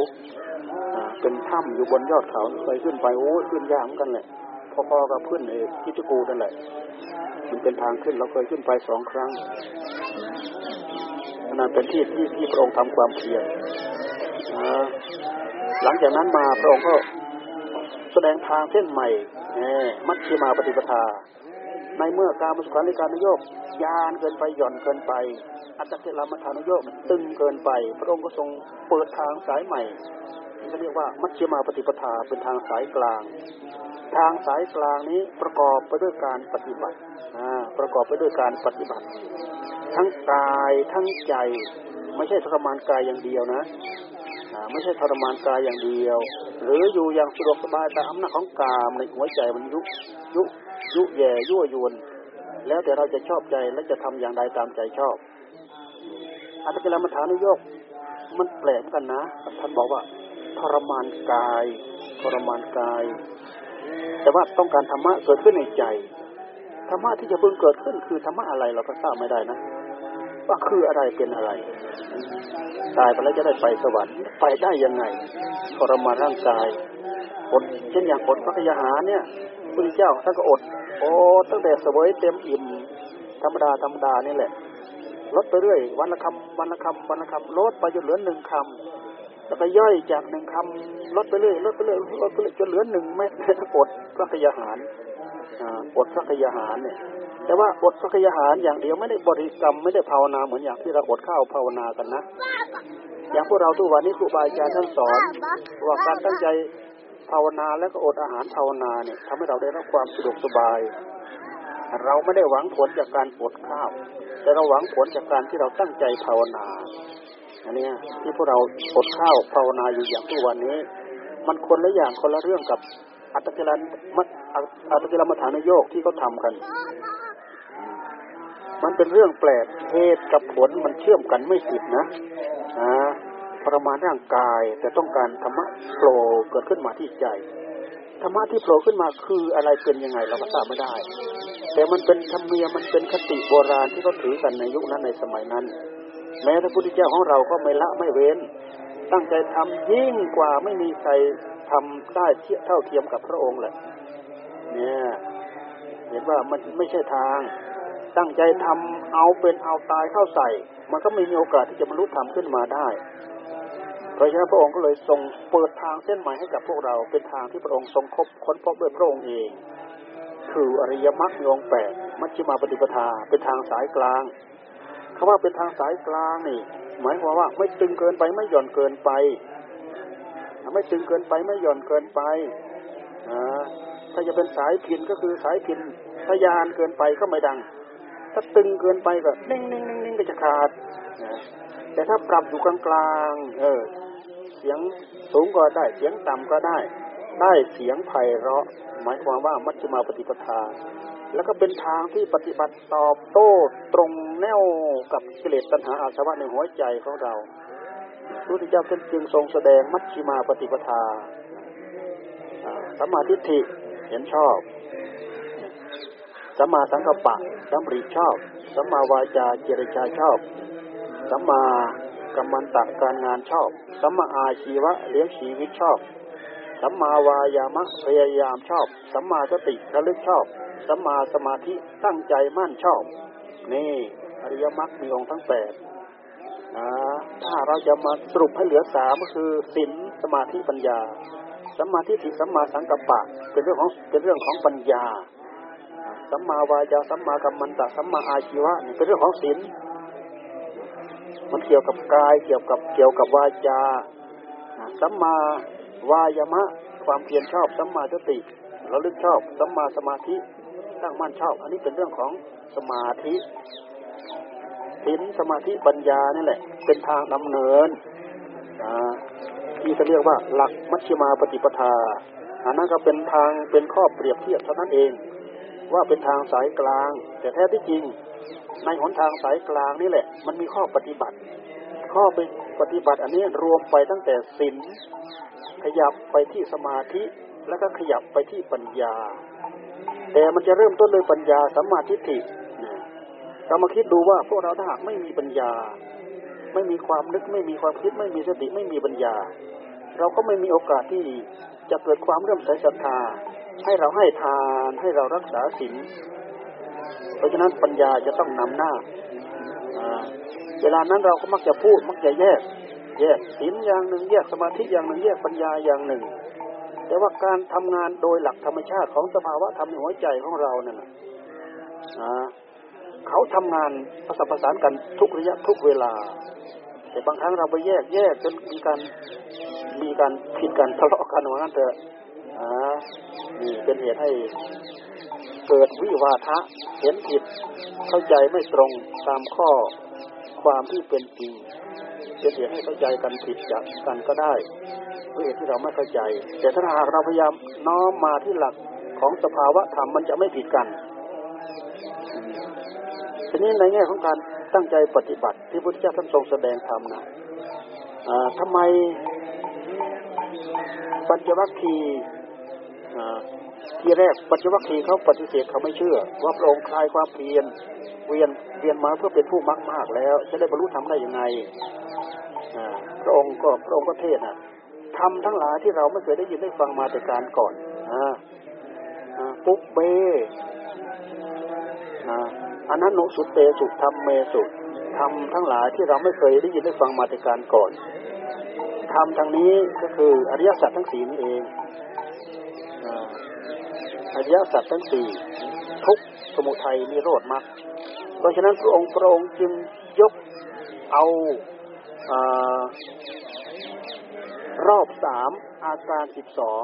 S1: เป็นถ้ำอยู่บนยอดเขาไปขึ้นไปโอ้ขึ้นยากเหมือนกันแหละพอๆกับเพื้นเอกิจกูนั่นแหละมันเป็นทางขึ้นเราเคยขึ้นไปสองครั้งนั่นเป็นที่ที่ที่พระองค์ทำความเพียรหลังจากนั้นมาพระองค์ก็แสดงทางเส้นใหม่มัชฌิมาปฏิปทา ในเมื่อการมสุขาในการนโยกยานเกินไปหย่อนเกินไปอัตตะเกลามัฐานโยกตึงเกินไป พระองค์ก็ทรงเปิดทางสายใหม่ที่เรียกว่ามัชฌิมาปฏิปทาเป็นทางสายกลาง ทางสายกลางนี้ประกอบไปด้วยการปฏิบัติประกอบไปด้วยการปฏิบัติ ทั้งกายทั้งใจ ไม่ใช่ทรมานกายอย่างเดียวนะไม่ใช่ทรมานกายอย่างเดียว หรืออยู่อย่างสะดวกสบายแต่อำนาจของกามในหัวใจมันยุยุ ยุแย่ยั่วยวน แล้วแต่เราจะชอบใจและจะทำอย่างใดตามใจชอบ อัตตกิลมัฐานุโยกมันแปลกกันนะท่านบอกว่าทรมานกายทรมานกาย แต่ว่าต้องการธรรมะเกิดขึ้นในใจธรรมะที่จะเพิ่งเกิดขึ้นคือธรรมะอะไรเราก็ทราบไม่ได้นะว่าคืออะไรเป็นอะไร ตายไปแล้วจะได้ไปสวรรค์ไปได้ยังไงทรมานร่างกายอดเช่นอย่างอดพระกยาหาเนี่ยพระเจ้าท่านก็อด โอ้ตั้งแต่สวยเต็มอิ่ม ธรรมดาธรรมดานี่แหละ ลดไปเรื่อย วันละคำวันละคำวันละคำลดไปจนเหลือหนึ่งคำแล้วก็ย่อยจากหนึ่งคำลดไปเรื่อยลดไปเรื่อยลดไปเรื่อยจนเหลือหนึ่งเม็ดอดพระกยาหารอดพระกยาหารเนี่ยแต่ว่าอดพระกยาหารอย่างเดียวไม่ได้บริกรรมไม่ได้ภาวนาเหมือนอย่างที่เราอดข้าวภาวนากันนะอย่างพวกเราทุกวันนี้ครูบาอาจารย์ท่านสอนว่าการตั้งใจ ภาวนาแล้วก็อดอาหารภาวนาเนี่ยทำให้เราได้รับความสะดวกสบาย เราไม่ได้หวังผลจากการอดข้าว แต่เราหวังผลจากการที่เราตั้งใจภาวนา อันนี้ที่พวกเราอดข้าวภาวนาอยู่อย่างทุกวันนี้ มันคนละอย่างคนละเรื่องกับอัตติลันมัอัตติลมัฐานโยกที่เขาทากัน มันเป็นเรื่องแปลกเหตุกับผลมันเชื่อมกันไม่ติดนะอ่า ปรมาณร่างกาย แต่ต้องการธรรมะโผล่เกิดขึ้นมาที่ใจธรรมะที่โผล่ขึ้นมาคืออะไรเป็นยังไงเราก็ทราบไม่ได้ แต่มันเป็นธรรมเนียมมันเป็นคติโบราณที่เขาถือกันในยุคนั้นในสมัยนั้น แม้พระพุทธเจ้าของเราก็ไม่ละไม่เว้น ตั้งใจทำยิ่งกว่าไม่มีใครทำได้เทียเท่าเทียมกับพระองค์แหละเนี่ยเห็นว่ามันไม่ใช่ทาง ตั้งใจทำเอาเป็นเอาตายเข้าใส่ มันก็ไม่มีโอกาสที่จะบรรลุธรรมขึ้นมาได้ เพราะฉะนั้นพระองค์ก็เลยทรงเปิดทางเส้นใหม่ให้กับพวกเราเป็นทางที่พระองค์ทรงคบค้นพบด้วยพระองค์เอง คืออริยมรรคองแปดมัชฌิมาปฏิปทาเป็นทางสายกลางคำว่าเป็นทางสายกลางนี่ หมายความว่าไม่ตึงเกินไปไม่หย่อนเกินไป ไม่ตึงเกินไปไม่หย่อนเกินไปถ้าจะเป็นสายพินก็คือสายพินทยานเกินไปก็ไม่ดัง ถ้าตึงเกินไปก็นิ่งนิ่งนิ่งนิ่งก็จะขาดแต่ถ้าปรับอยู่กลางกลางเออ สียงสูงก็ได้เสียงต่ำก็ได้ ได้เสียงไพเราะ หมายความว่ามัชฌิมาปฏิปทา แล้วก็เป็นทางที่ปฏิบัติตอบโต้ตรงแนวกับกิเลสตัณหาอาสวะในหัวใจของเราพระพุทธเจ้าจึงทรงแสดงมัชฌิมาปฏิปทาสัมมาทิฏฐิเห็นชอบสัมมาสังกัปปะสัมปริชอบสัมมาวาจาเจริญาชอบสัมมา กรรมันตะการงานชอบ สัมมาอาชีวะเลี้ยงชีวิตชอบ สัมมาวายามะพยายามชอบ สัมมาสติระลึกชอบ สัมมาสมาธิตั้งใจมั่นชอบ นี่อริยมรรคมีองค์ทั้งแปดถ้าเราจะมาสรุปให้เหลือสามก็คือศีลสมาธิปัญญาสัมมาทิฏฐิสัมมาสังกัปปะเป็นเรื่องของเป็นเรื่องของปัญญาสัมมาวายาสัมมากัมมันตะสัมมาอาชีวะนี่เป็นเรื่องของศีล มันเกี่ยวกับกาย เกี่ยวกับเกี่ยวกับวาจาสัมมาวายามะ ความเพียรชอบสัมมาสติระลึกชอบสัมมาสมาธิตั้งมั่นชอบ อันนี้เป็นเรื่องของสมาธิศีลสมาธิปัญญานี่แหละ เป็นทางดำเนินที่จะเรียกว่า หลักมัชฌิมาปฏิปทาอันนั้นก็เป็นทางเป็นข้อเปรียบเทียบเท่านั้นเอง ว่าเป็นทางสายกลาง แต่แท้ที่จริง ในหนทางสายกลางนี่แหละ มันมีข้อปฏิบัติ ข้อไปปฏิบัติอันนี้รวมไปตั้งแต่ศีลขยับไปที่สมาธิแล้วก็ขยับไปที่ปัญญา แต่มันจะเริ่มต้นโดยปัญญาสัมมาทิฏฐิเรามาคิดดูว่าพวกเราถ้าหากไม่มีปัญญา ไม่มีความนึกไม่มีความคิดไม่มีสติไม่มีปัญญา เราก็ไม่มีโอกาสที่จะเกิดความเริ่มใสศรัทธาให้เราให้ทานให้เรารักษาศีล ราะฉะนั้นปัญญาจะต้องนำหน้า เวลานั้นเราก็มักจะพูดมักจะแยก แยกศีลอย่างหนึ่ง แยกสมาธิอย่างหนึ่ง แยกปัญญาอย่างหนึ่ง แต่ว่าการทำงานโดยหลักธรรมชาติของสภาวะธรรมในหัวใจของเราเนี่ยนะเขาทำงานประสานประสานกันทุกระยะทุกเวลา แต่บางครั้งเราไปแยกแยกจนมีการมีการผิดกันทะเลาะกันว่างั้นเถอะอ่านี่เป็นเหตุให้ เกิดวิวาทะเห็นผิด เข้าใจไม่ตรงตามข้อความที่เป็นจริงเป็นเหตุให้เข้าใจกันผิดจากกันก็ได้ด้วยเหตุที่เราไม่เข้าใจ แต่ถ้าหากเราพยายามน้อมมาที่หลักของสภาวะธรรมมันจะไม่ผิดกัน ทีนี้ในแง่ของการตั้งใจปฏิบัติ ที่พระพุทธเจ้าท่านทรงแสดงธรรมนะทำไมปัญจวัคคีย์ ทีแรกปัญจวัคคีย์เขาปฏิเสธเขาไม่เชื่อ ว่าพระองค์คลายความเพียรเวียนเวียนมาเพื่อเป็นผู้มากมากแล้ว จะได้บรรลุธรรมได้ยังไงพระองค์ก็พระองค์ก็เทศนะทำทั้งหลายที่เราไม่เคยได้ยินได้ฟังมาแต่การก่อนปุ๊บเบอันนั้นนุสุเตสุธรรมเมสุทำทั้งหลายที่เราไม่เคยได้ยินได้ฟังมาแต่การก่อนทำทางนี้ก็คืออริยสัจทั้งสี่นี่เอง อริยสัจทั้งสี่ทุกสมุทัยนิโรธมรรคเพราะฉะนั้นพระองค์พระองค์จึงยกเอารอบสามอาการสิบสอง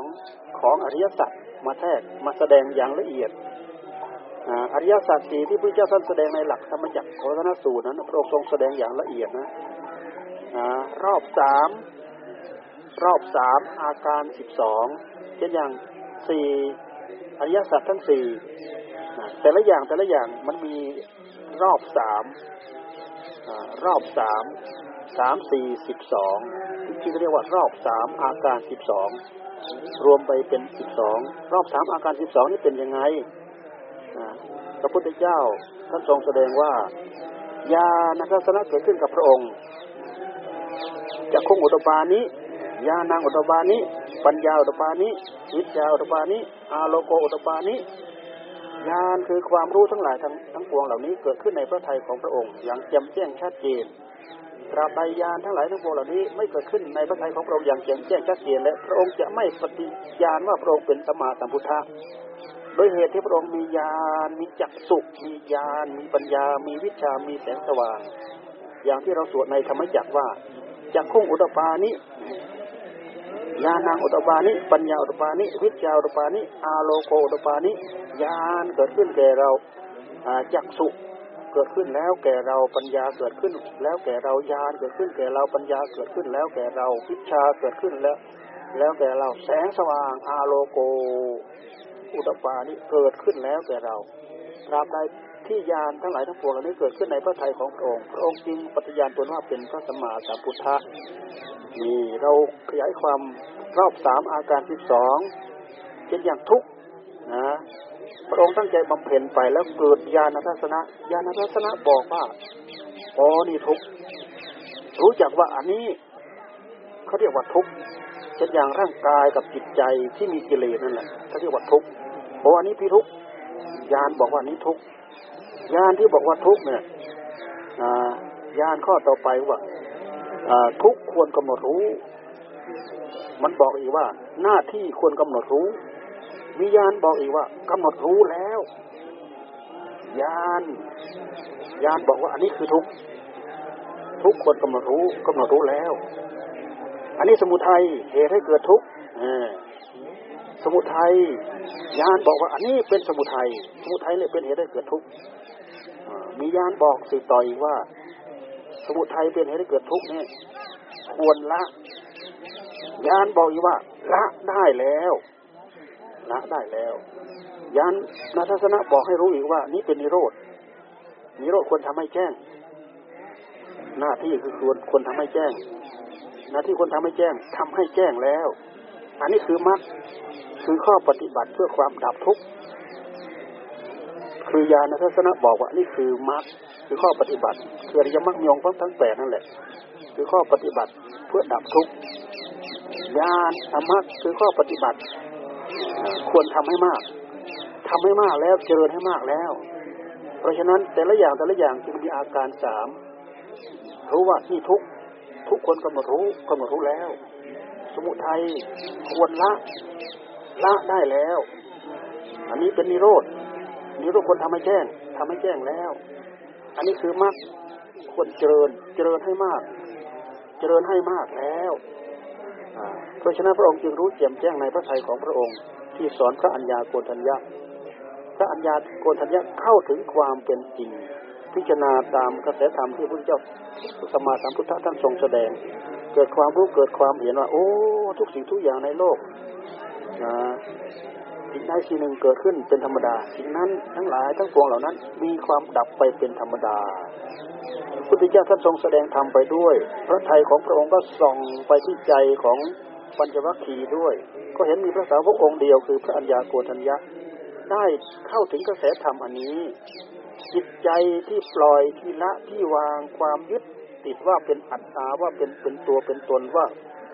S1: ของอริยสัจมาแทกมาแสดงอย่างละเอียดอริยสัจสี่ที่พระเจ้าท่านแสดงในหลักธรรมจักรโคตนสูตรนั้นพระองค์ทรงแสดงอย่างละเอียดนะรอบสามรอบสามอาการสิบสองเช่นอย่างสี่ อริยสัจทั้งสี่แต่ละอย่างแต่ละอย่างมันมีรอบสามรอบสามสามสี่สิบสองที่เรียกว่ารอบสามอาการสิบสองรวมไปเป็นสิบสองรอบสามอาการสิบสองนี่เป็นยังไงพระพุทธเจ้าท่านทรงแสดงว่าญาณทัศนะเกิดขึ้นกับพระองค์จะคงอุตบานี้ญาณังอุตบานี้ ปัญญาอุตบานี้ วิชาอุตบานี้อาโลโกอุตบานี้ญาณคือความรู้ทั้งหลายทั้งทั้งปวงเหล่านี้เกิดขึ้นในพระทัยของพระองค์อย่างแจ่มแจ้งชัดเจนตราบใดญาณทั้งหลายทั้งปวงเหล่านี้ไม่เกิดขึ้นในพระทัยของพระองค์อย่างแจ่มแจ้งชัดเจนและพระองค์จะไม่ปฏิญาณว่าพระองค์เป็นสมาสัมพุทธะโดยเหตุที่พระองค์มีญาณมีจักสุมีญาณมีปัญญา มีวิชามีแสงสว่าง อย่างที่เราสวดในธรรมจักว่าจักคงอุตปานิ ญาณังอุตปานิปัญญาอุตปานิวิชาอุตปานิอาโลโกอุตปานิญาณเกิดขึ้นแก่เราจักสุเกิดขึ้นแล้วแก่เราปัญญาเกิดขึ้น แล้วแก่เราญาณเกิดขึ้นแก่เราปัญญาเกิดขึ้น แล้วแก่เราวิชาเกิดขึ้นแล้ว แล้วแก่เราแสงสว่างอาโลโก อุตปานิเกิดขึ้นแล้วแก่เราตราบใด ที่ญาณทั้งหลายทั้งปวงเหล่านี้เกิดขึ้นในพระทัยของพระองค์พระองค์จึงปฏิญาณตนว่าเป็นพระสัมมาสัมพุทธะนี่เราขยายความรอบสามอาการที่สองเช่นอย่างทุกนะพระองค์ตั้งใจบำเพ็ญไปแล้วเกิดญาณทัศนะญาณทัศนะบอกว่าอ๋อนี่ทุกรู้จักว่าอันนี้เขาเรียกว่าทุกเช่นอย่างร่างกายกับจิตใจที่มีกิเลสนั่นแหละเขาเรียกว่าทุกโอ้อันนี้พี่ทุกญาณบอกว่านี้ทุก ญาณที่บอกว่าทุกเนี่ยญาณข้อต่อไปว่าทุกควรกำหนดรู้ มันบอกอีกว่า หน้าที่ควรกำหนดรู้ มีญาณบอกอีกว่ากำหนดรู้แล้วญาณญาณบอกว่าอันนี้คือทุกทุกควรกำหนดรู้กำหนดรู้แล้ว อันนี้สมุทัยเหตุให้เกิดทุกข์สมุทัยญาณบอกว่าอันนี้เป็นสมุทัยสมุทัยเนี่ยเป็นเหตุให้เกิดทุกข์ มีญาณบอกสืบต่ออีกว่า สมุทัยเป็นเหตุให้เกิดทุกข์นี่ควรละญาณบอกอีกว่า ละได้แล้วละได้แล้วยันนาทัศนะบอกให้รู้อีกว่า นี่เป็นนิโรธนิโรธควรทำให้แจ้ง หน้าที่คือควรควรทำให้แจ้ง หน้าที่ควรทำให้แจ้งทำให้แจ้งแล้ว อันนี้คือมรรคคือข้อปฏิบัติเพื่อความดับทุกข์ คือยาณทัศนะบอกว่านี่คือมรรคคือข้อปฏิบัติคืออริยมรรคมีองค์ทั้งแปดนั่นแหละ คือข้อปฏิบัติเพื่อดับทุกข์ญาณธรรมะคือข้อปฏิบัติ ควรทำให้มากทำให้มากแล้วเจริญให้มากแล้ว เพราะฉะนั้นแต่ละอย่างแต่ละอย่างจึงมีอาการสามรู้ว่าที่ทุกทุกคนกำหนดรู้กำหนดรู้แล้ว สมุทัยควรละละได้แล้ว อันนี้เป็นนิโรธ นิโรธคนทำให้แจ้งทำให้แจ้งแล้ว อันนี้คือมรรควรเจริญ เจริญให้มาก เจริญให้มากแล้วเพราะฉะนั้นพระองค์จึงรู้แจ่มแจ้งในพระทัยของพระองค์ ที่สอนพระัญญาโกณทัญญาพระัญญาโกณทัญญาเข้าถึงความเป็นจริง พิจารณาตามกระแสธรรมที่พระเจ้าสมมาสัมพุทธท่านทรงแสดง เกิดความรู้เกิดความเห็นว่า โอ้ ทุกสิ่งทุกอย่างในโลกนะ สิ่งใดสิ่งหนึ่งเกิดขึ้นเป็นธรรมดา สิ่งนั้นทั้งหลายทั้งปวงเหล่านั้น มีความดับไปเป็นธรรมดาพุทธเจ้าท่านทรงแสดงธรรมไปด้วย พระทัยของพระองค์ก็ส่องไปที่ใจของปัญจวัคคีย์ด้วย ก็เห็นมีพระสาวกองค์เดียวคือพระัญญาโกฏัญญะได้เข้าถึงกระแสธรรมอันนี้ จิตใจที่ปล่อยที่ละที่วางความยึดติดว่าเป็นอัตตาว่าเป็นเป็นตัวเป็นตนว่า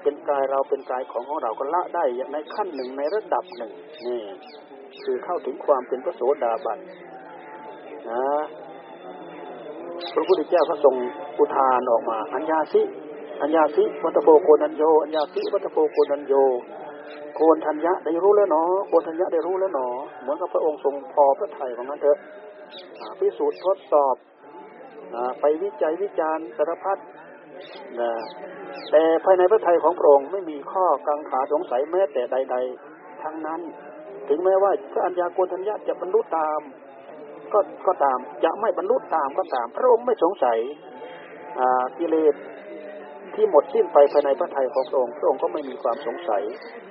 S1: เป็นกายเราเป็นกายของของเราก็ละได้อย่างในขั้นหนึ่งในระดับหนึ่งนี่คือเข้าถึงความเป็นพระโสดาบันนะพระพุทธเจ้าก็ทรงอุทานออกมา อัญญาสิอัญญาสิวัตโพโกนัญโยอัญญาสิวัตโพโกนัญโยโกนทัญญะได้รู้แล้วเนาะโกนทัญญะได้รู้แล้วเนาะเหมือนกับพระองค์ทรงพอพระทัยของนั้นเถอะพิสูจน์ทดสอบไปวิจัยวิจารณ์สารพัด นะแต่ภายในพระทัยของพระองค์ไม่มีข้อกังขาสงสัยแม้แต่ใด ๆ ทั้งนั้น ถึงแม้ว่าพระอัญญาโกนทัญญะจะบรรลุตาม ก็ก็ตามจะไม่บรรลุตามก็ตาม พระองค์ไม่สงสัยกิเลสที่หมดสิ้นไปภายในพระทัยของพระองค์พระองค์ก็ไม่มีความสงสัย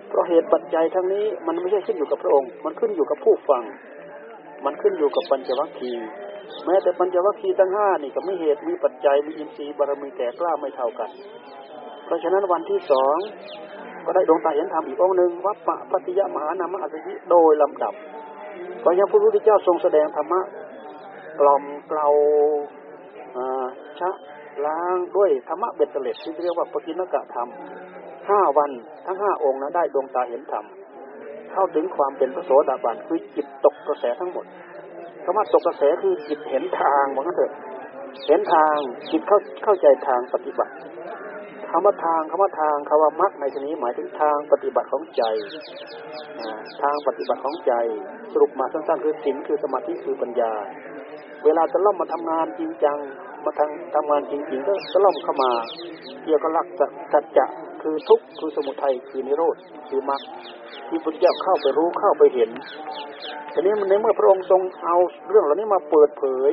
S1: เพราะเหตุปัจจัยทั้งนี้มันไม่ใช่ขึ้นอยู่กับพระองค์ มันขึ้นอยู่กับผู้ฟัง มันขึ้นอยู่กับปัญจวัคคีย์ แม้แต่ปัญจวัคคีย์ทั้งห้านี่ก็ไม่เหตุมีปัจจัยมีอินทรีย์บารมีแก่กล้าไม่เท่ากัน เพราะฉะนั้นวันที่สองก็ได้ดวงตาเห็นธรรมอีกองค์หนึ่งวัปปะปฏิยมหานามอัสยิโดยลำดับพระยาพระพุทธเจ้าทรงแสดงธรรมะกล่อมเกลาชะล้างด้วยธรรมะเบ็ดเสล็ดที่เรียกว่าปกิณกะธรรมห้าวันทั้งห้าองค์นั้นได้ดวงตาเห็นธรรมเข้าถึงความเป็นพระโสดาบันคือจิตตกกระแสทั้งหมด คำว่าตกกระแสคือจิตเห็นทางว่างั้นเถอะเห็นทางจิตเข้าเข้าใจทางปฏิบัติคำว่าทางคำว่าทางคำว่ามรรคในที่นี้หมายถึงทางปฏิบัติของใจทางปฏิบัติของใจ สรุปมาสั้นๆ คือศีลคือสมาธิคือปัญญา เวลาจะล่อมมาทำงานจริงจัง มาทางทำงานจริงๆก็จะล่อมเข้ามาเกี่ยวกับหลักสัจจะคือทุกข์คือสมุทัยคือนิโรธคือมรรคที่พุทธเจ้าเข้าไปรู้เข้าไปเห็นทีนี้มันในเมื่อพระองค์ทรงเอาเรื่องเหล่านี้มาเปิดเผย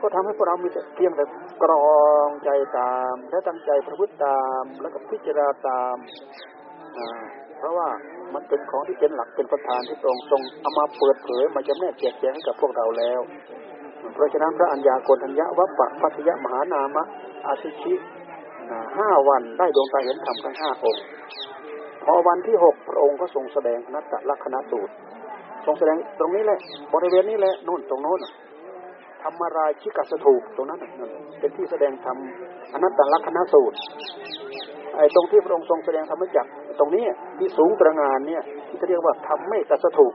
S1: ก็ทำให้พวกเรามีแต่เพียงแต่กรองใจตามและตั้งใจประพฤติตามแล้วก็พิจารณาตามเพราะว่ามันเป็นของที่เป็นหลักเป็นประธานที่ตรงทรงเอามาเปิดเผยมาจำแนกแจกแจงให้กับพวกเราแล้ว เพราะฉะนั้นพระอัญญาโกณัญญาวัปปะพัทยมหานามะอาชิชิห้าวันได้ดวงตาเห็นธรรมทั้งห้าองค์พอวันที่หกพระองค์ก็ทรงแสดงนัตตลักษณสูตร ทรงแสดงตรงนี้แหละ บริเวณนี้แหละนู่นตรงโน้นธรรมรายชิกสถูปตรงนั้นเป็นที่แสดงธรรมอนัตตลักษณสูตรไอ้ตรงที่พระองค์ทรงแสดงธรรมจักตรงนี้ที่สูงตระงานเนี่ยที่เรียกว่าธรรมเมตสถูป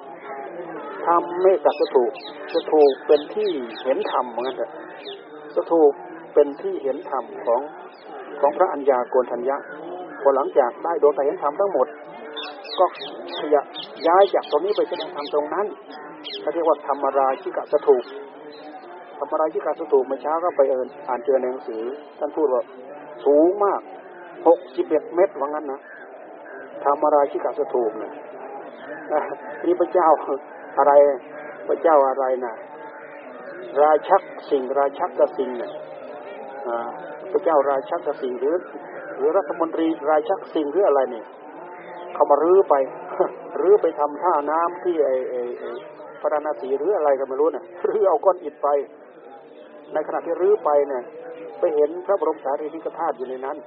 S1: ธรรมเมตสถูปสถูปเป็นที่เห็นธรรมเหมือนกันสถูปเป็นที่เห็นธรรมของของพระัญญาโกณทัญญะพอหลังจากได้ดนแต่เห็นธรรมทั้งหมด ก็ขยะย้ายจากตรงนี้ไปแสดงธรรมตรงนั้นเขาเรียกว่าธรรมราชิกสถูปธรรมราชิกสถูปเมื่อเช้าก็ไปเอินอ่านเจอในหนังสือ ท่านพูดว่าสูงมากหกสิบเอ็ดเมตรว่างั้นนะธรรมราชิกสถูปเนี่ยนี่พระเจ้า อะไรพระเจ้าอะไรนะราชักสิ่งราชักกสิ่งเนี่ยพระเจ้าราชักกสิ่งหรือหรือรัฐมนตรีราชักสิ่งหรืออะไรเนี่ยเขามารื้อไปรื้อไปทำท่าน้ำที่ไอไอพระนาศีหรืออะไรก็ไม่รู้เนี่ยรื้อเอาก้อนอิฐไป ในขณะที่รื้อไปเนี่ยไปเห็นพระบรมสารีริกธาตุอยู่ในนั้น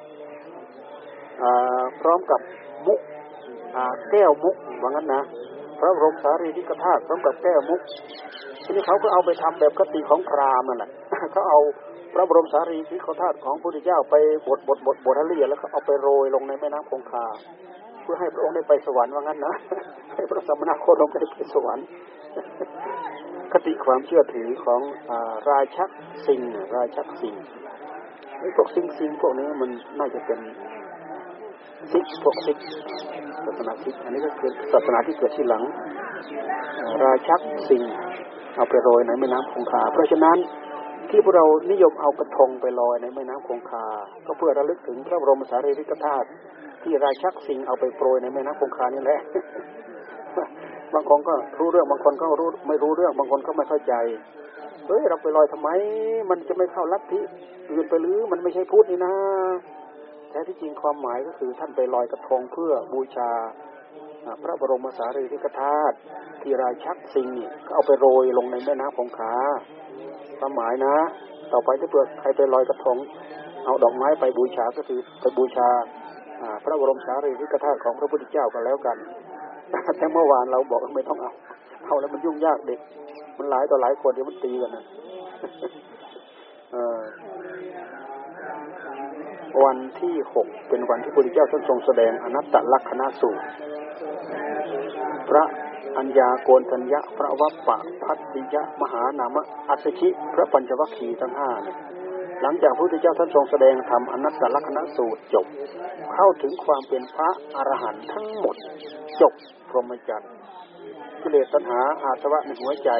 S1: พร้อมกับมุกแก้วมุกว่างั้นนะ พระบรมสารีริกธาตุพร้อมกับแก้วมุกทีนี้เขาก็เอาไปทำแบบกติของพราหมณ์นั่นแหละเขาเอาพระบรมสารีริกธาตุของพระพุทธเจ้าไปบดบดบดบดละเอียดแล้วก็เอาไปโรยลงในแม่น้ำคงคา เพื่อให้พระองค์ได้ไปสวรรค์ว่างั้นนะให้พระสมณโคดมได้ไปสวรรค์คติความเชื่อถือของราชักสิงราชักสิงพวกสิงสิงพวกนี้มันน่าจะเป็น ซิกพวกซิกศาสนาซิกอันนี้ก็คือศาสนาที่เกิดที่หลัง ราชักสิงเอาไปโรยในแม่น้ำคงคา เพราะฉะนั้นที่พวกเรานิยมเอากระทงไปลอยในแม่น้ำคงคา ก็เพื่อระลึกถึงพระบรมสารีริกธาตุที่ราชักสิงเอาไปโปรยในแม่น้ำคงคานี่แหละ บางคนก็รู้เรื่องบางคนก็รู้ไม่รู้เรื่องบางคนก็ไม่เข้าใจ เฮ้ยเราไปลอยทำไม มันจะไม่เข้าลัทธิอื่นไปหรือมันไม่ใช่พุทธนี่นะ แท้ที่จริงความหมายก็คือท่านไปลอยกระทงเพื่อบูชาพระบรมสารีริกธาตุที่ราชักสิงก็เอาไปโรยลงในแม่น้ำคงคาความหมายนะ ต่อไปถ้าเกิดใครไปลอยกระทง เอาดอกไม้ไปบูชาก็คือไปบูชาพระบรมสารีริกธาตุของพระพุทธเจ้ากันแล้วกันแต่เมื่อวานเราบอกไม่ต้องเอาเอาแล้วมันยุ่งยากเด็ก มันหลายต่อหลายคนเดี๋ยวมันตีกันนะ วันที่หกเป็นวันที่พระพุทธเจ้าท่านทรงแสดงอนัตตลักษณสูตร พระอัญญาโกนทัญญะ พระวัปปะพัตติยะ มหานามะอัศชิ พระปัญจวัคคีย์ทั้งห้าเนี่ยหลังจากพระพุทธเจ้าท่านทรงแสดงธรรมอนัตตลักษณสูตรจบ เข้าถึงความเป็นพระอรหันต์ทั้งหมด จบพรหมจรรย์กิเลสตัณหาอาสวะในหัวใจ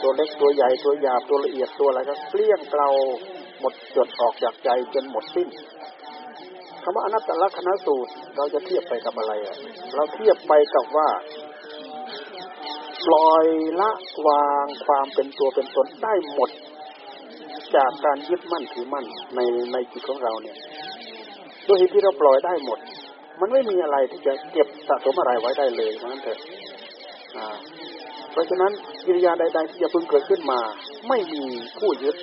S1: ตัวเล็กตัวใหญ่ตัวหยาบตัวละเอียดตัวอะไรก็เกลี้ยงเกลา หมดจดออกจากใจจนหมดสิ้นคำว่าอนัตตลักษณสูตร เราจะเทียบไปกับอะไรอะ เราเทียบไปกับว่าปล่อยละวางความเป็นตัวเป็นตนได้หมด จากการยึดมั่นถือมั่นในในจิตของเราเนี่ยโดยเหตุที่เราปล่อยได้หมด มันไม่มีอะไรที่จะเก็บสะสมอะไรไว้ได้เลยเพราะนั้นเถอะเพราะฉะนั้นกิริยาใด ๆ ที่จะพึงเกิดขึ้นมา ไม่มีผู้ยึด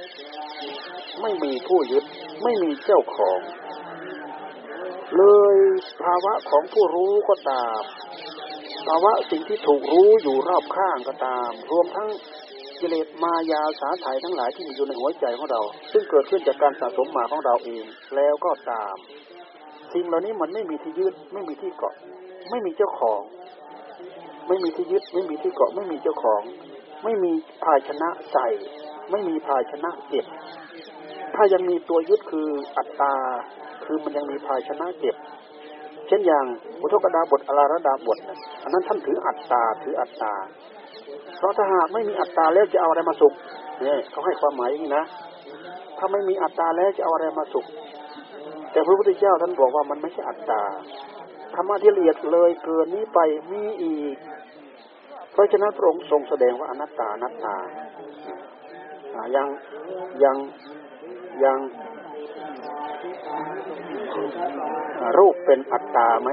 S1: ไม่มีผู้ยึด ไม่มีเจ้าของ เลยภาวะของผู้รู้ก็ตาม ภาวะสิ่งที่ถูกรู้อยู่รอบข้างก็ตาม รวมทั้งกิเลสมายาสาไถทั้งหลายที่มีอยู่ในหัวใจของเรา ซึ่งเกิดขึ้นจากการสะสมมาของเราเอง แล้วก็ตาม สิ่งเหล่านี้มันไม่มีที่ยึดไม่มีที่เกาะ ไม่มีเจ้าของ ไม่มีที่ยึดไม่มีที่เกาะ ไม่มีเจ้าของ ไม่มีภาชนะใส่ ไม่มีภาชนะเก็บ ถ้ายังมีตัวยึดคืออัตตา คือมันยังมีภายชนะเก็บ เช่นอย่างอุทกดาบทอลาระดาบทอันนั้นท่านถืออัตตาถืออัตตา เพราะถ้าหากไม่มีอัตตาแล้วจะเอาอะไรมาสุขเนี่ยเขาให้ความหมายอย่างนี้นะถ้าไม่มีอัตตาแล้วจะเอาอะไรมาสุข แต่พระพุทธเจ้าท่านบอกว่ามันไม่ใช่อัตตาธรรมะที่ละเอียดเลยเกินนี้ไปมีอีก เพราะฉะนั้นพระองค์ทรงแสดงว่าอนัตตาอนัตตาอยังอยัง ยังรูปเป็นอัตตาไหม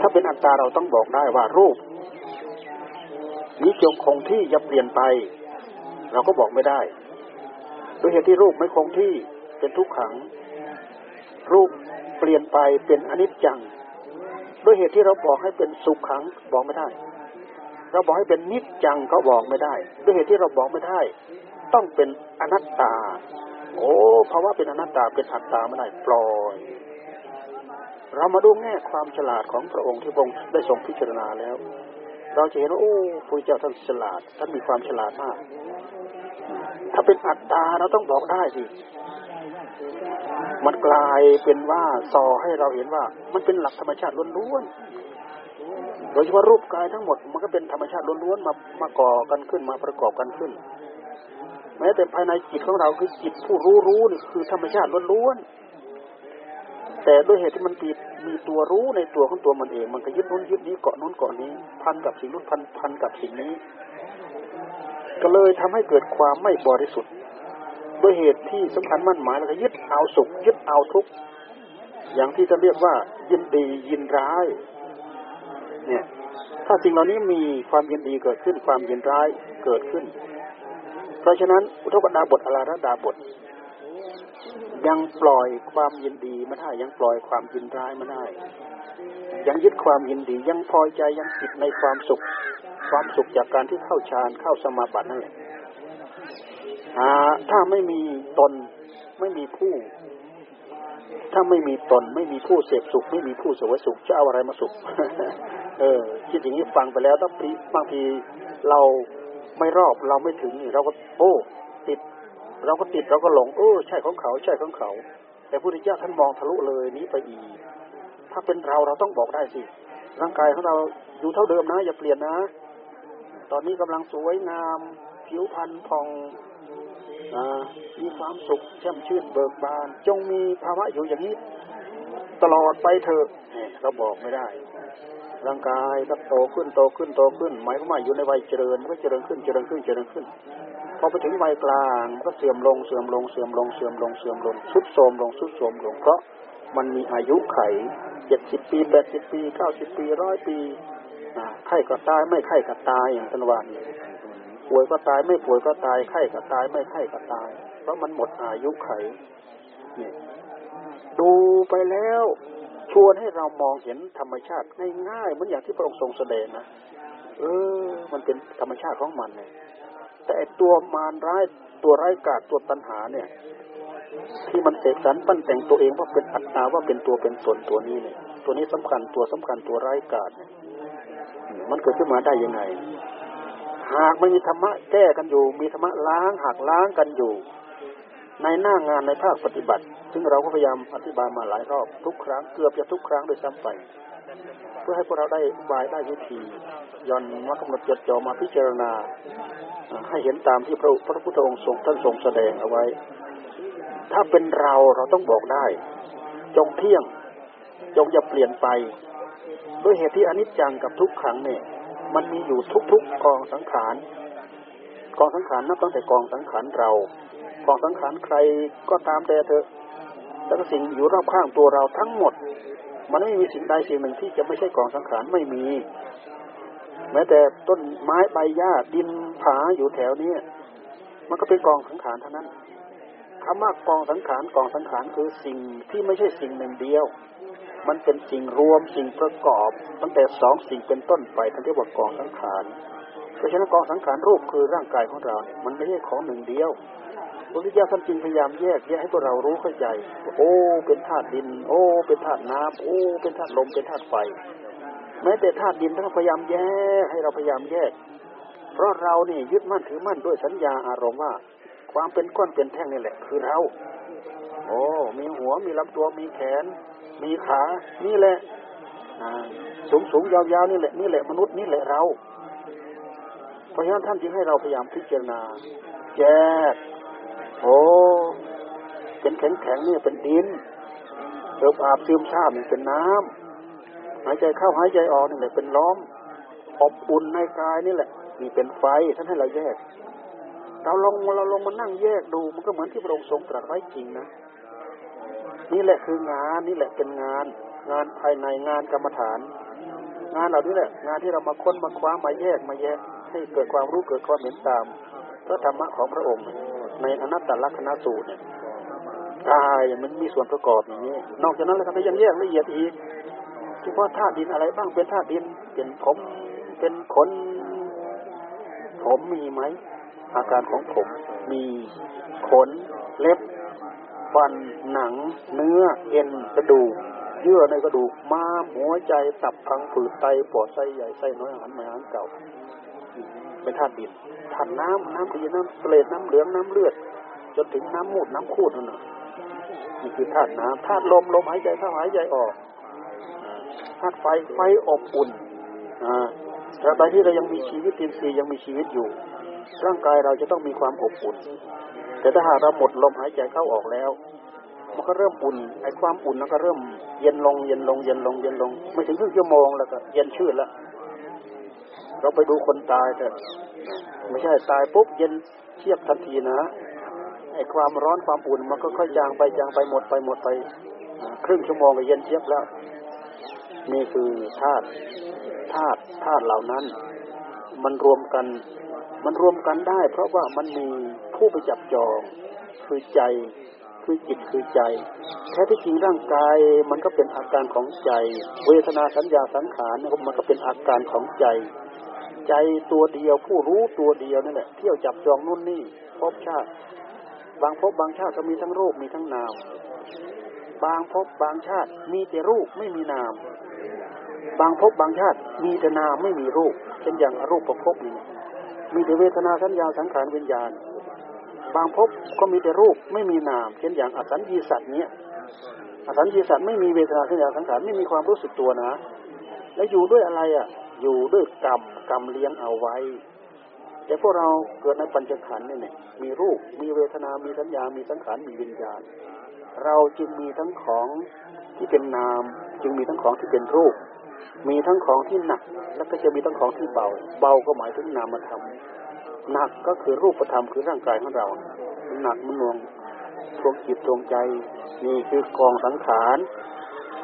S1: ถ้าเป็นอัตตาเราต้องบอกได้ว่ารูปนี้จงคงที่อย่าเปลี่ยนไป เราก็บอกไม่ได้ด้วยเหตุที่รูปไม่คงที่เป็นทุกขัง รูปเปลี่ยนไปเป็นอนิจจังด้วยเหตุที่เราบอกให้เป็นสุขขังบอกไม่ได้ เราบอกให้เป็นนิจจังก็บอกไม่ได้ ด้วยเหตุที่เราบอกไม่ได้ ต้องเป็นอนัตตา โอ้เพราะว่าเป็นอนัตตาเป็นอัตตาไม่ได้ปล่อย เรามาดูแง่ความฉลาดของพระองค์ที่พระองค์ได้ทรงพิจารณาแล้ว เราจะเห็นว่าโอ้พระเจ้าท่านฉลาดท่านมีความฉลาดมาก ถ้าเป็นอัตตาเราต้องบอกได้สิมันกลายเป็นว่าสอให้เราเห็นว่ามันเป็นหลักธรรมชาติล้วนๆ โดยเฉพาะรูปกายทั้งหมดมันก็เป็นธรรมชาติล้วนๆมามาก่อกันขึ้นมาประกอบกันขึ้น ม้แต่ภายในจิตของเราคือจิตผู้รู้รู้นี่คือธรรมชาติล้วนๆแต่ด้วยเหตุที่มันมีมีตัวรู้ในตัวของตัวมันเอง มันก็ยึดนู้นยึดนี้เกาะนู้นเกาะนี้ พันกับสิ่งนู้นพันพันกับสิ่งนี้ ก็เลยทำให้เกิดความไม่บริสุทธิ์ด้วยเหตุที่สำคัญมั่นหมายแล้วก็ยึดเอาสุขยึดเอาทุกข์อย่างที่จะเรียกว่ายินดียินร้าย เนี่ย ถ้าสิ่งเหล่านี้มีความยินดีเกิดขึ้นความยินร้ายเกิดขึ้น เพราะฉะนั้นอุทกดาบทอลาระดาบท ยังปล่อยความยินดีไม่ได้ยังปล่อยความยินร้ายไม่ได้ ยังยึดความยินดียังพอใจยังติดในความสุข ความสุขจากการที่เข้าฌานเข้าสมาบัตินั่นแหละถ้าไม่มีตนไม่มีผู้ ถ้าไม่มีตนไม่มีผู้เสพสุข ไม่มีผู้เสวยสุขจะเอาอะไรมาสุข เออคิดอย่างนี้ฟังไปแล้วต้องบางทีเรา ไม่รอบเราไม่ถึงเราก็โอ้ติด เราก็ติดเราก็หลง เออใช่ของเขาใช่ของเขา แต่พระพุทธเจ้าท่านมองทะลุเลยนี้ไปอีกถ้าเป็นเราเราต้องบอกได้สิร่างกายของเราอยู่เท่าเดิมนะ อย่าเปลี่ยนนะ ตอนนี้กำลังสวยงาม ผิวพรรณผ่องอมีความสุขแช่มชื่นเบิกบาน จงมีภาวะอยู่อย่างนี้ ตลอดไปเถอะเราบอกไม่ได้ ร่างกายก็โตขึ้นโตขึ้นโตขึ้น หมายความว่าอยู่ในวัยเจริญก็เจริญขึ้นเจริญขึ้นเจริญขึ้น พอไปถึงวัยกลางก็เสื่อมลงเสื่อมลงเสื่อมลงเสื่อมลงเสื่อมลงสุดโทมลงสุดโทมลงเพราะมันมีอายุไขเจ็ดสิบปีแปดสิบปีเก้าสิบปีร้อยปีไข้ก็ตายไม่ไข้ก็ตายอย่างตันวันป่วยก็ตายไม่ป่วยก็ตายไข้ก็ตายไม่ไข้ก็ตาย เพราะมันหมดอายุไขเนี่ยดูไปแล้ว ชวนให้เรามองเห็นธรรมชาติง่ายๆเหมือนอย่างที่พระองค์ทรงแสดงนะเออ มันเป็นธรรมชาติของมันเนี่ยแต่ตัวมารร้ายตัวร้ายกาจตัวตัณหาเนี่ย ที่มันเสกสรรปั้นแต่งตัวเองว่าเป็นอัตตาว่าเป็นตัวเป็นตนตัวนี้เนี่ย ตัวนี้สำคัญตัวสำคัญตัวร้ายกาจเนี่ยมันเกิดขึ้นมาได้ยังไง หากไม่มีธรรมะแก้กันอยู่ มีธรรมะล้างหักล้างกันอยู่ ในหน้างานในภาคปฏิบัติ ซึ่งเราก็พยายามอธิบายมาหลายรอบทุกครั้งเกือบจะทุกครั้งโดยซ้ำไป เพื่อให้พวกเราได้บายได้วิธีย้อนมากำหนดจดจ่อมาพิจารณา ให้เห็นตามที่พระพระพุทธองค์ทรงท่านทรงแสดงเอาไว้ ถ้าเป็นเราเราต้องบอกได้ จงเที่ยง จงอย่าเปลี่ยนไป ด้วยเหตุที่อนิจจังกับทุกขังเนี่ยมันมีอยู่ทุกๆกองสังขารกองสังขารนับตั้งแต่กองสังขารเรา กองสังขารใครก็ตามแต่เถอะ แแล้วก็สิ่งอยู่รอบข้างตัวเราทั้งหมด มันไม่มีสิ่งใดสิ่งหนึ่งที่จะไม่ใช่กองสังขารไม่มี แม้แต่ต้นไม้ใบหญ้าดินผาอยู่แถวนี้มันก็เป็นกองสังขารเท่านั้นคำว่ากองสังขารกองสังขารคือสิ่งที่ไม่ใช่สิ่งหนึ่งเดียว มันเป็นสิ่งรวมสิ่งประกอบ ตั้งแต่สองสิ่งเป็นต้นไปท่านเรียกว่ากองสังขารเพราะฉะนั้นกองสังขารรูปคือร่างกายของเราเนี่ยมันไม่ใช่ของหนึ่งเดียว พระพุทธเจ้าท่านจึงพยายามแยกแยกให้พวกเรารู้เข้าใจ โอ้ เป็นธาตุดิน โอ้ เป็นธาตุน้ำโอ้ เป็นธาตุลม เป็นธาตุไฟ แม้แต่ธาตุดินท่านพยายามแยกให้เราพยายามแยก เพราะเรานี่ยึดมั่นถือมั่นด้วยสัญญาอารมณ์ว่า ความเป็นก้อนเป็นแท่งนี่แหละ คือเรา โอ้ มีหัว มีลำตัว มีแขน มีขา นี่แหละสูงสูงยาวๆนี่แหละ นี่แหละมนุษย์นี่แหละเรา เพราะฉะนั้นท่านจึงให้เราพยายามพิจารณาแยก โอ้เป็นแข็งแข็งนี่เป็นดินเอิบอาบซึมซาบนี่เป็นน้ำหายใจเข้าหายใจออกนี่แหละเป็นล้อมอบอุ่นในกายนี่แหละนี่เป็นไฟท่านให้เราแยก เราลงเราลงมานั่งแยกดู มันก็เหมือนที่พระองค์ทรงตรัสไว้จริงนะนี่แหละคืองานนี่แหละเป็นงาน งานภายในงานกรรมฐาน งานเหล่านี้แหละ งานที่เรามาค้นมาคว้ามาแยกมาแยก ให้เกิดความรู้เกิดความเห็นตามพระธรรมะของพระองค์ ในอนัตตลักษณสูตรเนี่ยกายมันมีส่วนประกอบอย่างนี้ นอกจากนั้นแล้วก็ยังแยกละเอียดอีกเฉพาะธาตุดินอะไรบ้างเป็นธาตุดิน เป็นผมเป็นขน ผมมีไหม อาการของผมมีขน เล็บฟันหนัง เนื้อเอ็นกระดูกเยื่อในกระดูกม้ามหัวใจตับพังผืดไตปอดไส้ใหญ่ไส้น้อยอาหารใหม่อาหารเก่าเป็นธาตุดิน ธาตุน้ำน้ำดีน้ำเปลดน้ำเหลืองน้ำเลือด จนถึงน้ำมูดน้ำคูดนั่นนี่คือธาตุน้ำธาตุลมลมหายใจเข้าหายใจออกธาตุไฟไฟอบอุ่นอ่าตราบใดที่เรายังมีชีวิตอินทรีย์ยังมีชีวิตอยู่ ร่างกายเราจะต้องมีความอบอุ่น แต่ถ้าหากเราหมดลมหายใจเข้าออกแล้ว มันก็เริ่มอุ่นไอ้ความอุ่นมันก็เริ่มเย็นลงเย็นลงเย็นลงเย็นลงไม่ถึงครึ่งชั่วโมงแล้วก็เย็นชื่นแล้วเราไปดูคนตายเถอะ ไม่ใช่ตายปุ๊บเย็นเทียบทันทีนะไอ้ความร้อนความอุ่นมันก็ค่อยจางไปจางไปหมดไปหมดไป ครึ่งชั่วโมงก็เย็นเทียบแล้ว นี่คือธาตุธาตุธาตุเหล่านั้น มันรวมกัน มันรวมกันได้ เพราะว่ามันมีผู้ไปจับจองคือใจคือจิตคือใจ แท้ที่จริงร่างกายมันก็เป็นอาการของใจ เวทนาสัญญาสังขารมันก็เป็นอาการของใจ ใจตัวเดียว ผู้รู้ตัวเดียวนั่นแหละเที่ยวจับจองนู่นนี่พบชาติ บางพบบางชาติก็มีทั้งรูปมีทั้งนาม บางพบบางชาติ มีแต่รูปไม่มีนาม บางพบบางชาติ มีแต่นามไม่มีรูปเช่นอย่างอรูปประพบนี่มีแต่เวทนาสัญญาสังขารวิญญาณ บางพบก็มีแต่รูปไม่มีนาม เช่นอย่างอสัญญีสัตว์เนี้ยอสัญญีสัตว์ไม่มีเวทนาสัญญาสังขารไม่มีความรู้สึกตัวนะ แล้วอยู่ด้วยอะไรอะ อยู่ด้วยกรรมกรรมเลี้ยงเอาไว้ แต่พวกเราเกิดในปัญจขันธ์เนี่ยมีรูปมีเวทนา มีสัญญา มีสังขาร มีวิญญาณ เราจึงมีทั้งของที่เป็นนาม จึงมีทั้งของที่เป็นรูป มีทั้งของที่หนัก แล้วก็จะมีทั้งของที่เบา เบาก็หมายถึงนามธรรมหนักก็คือรูปธรรมคือร่างกายของเรา หนักมันน่วงทวงจิตทวงใจ นี่คือกองสังขาร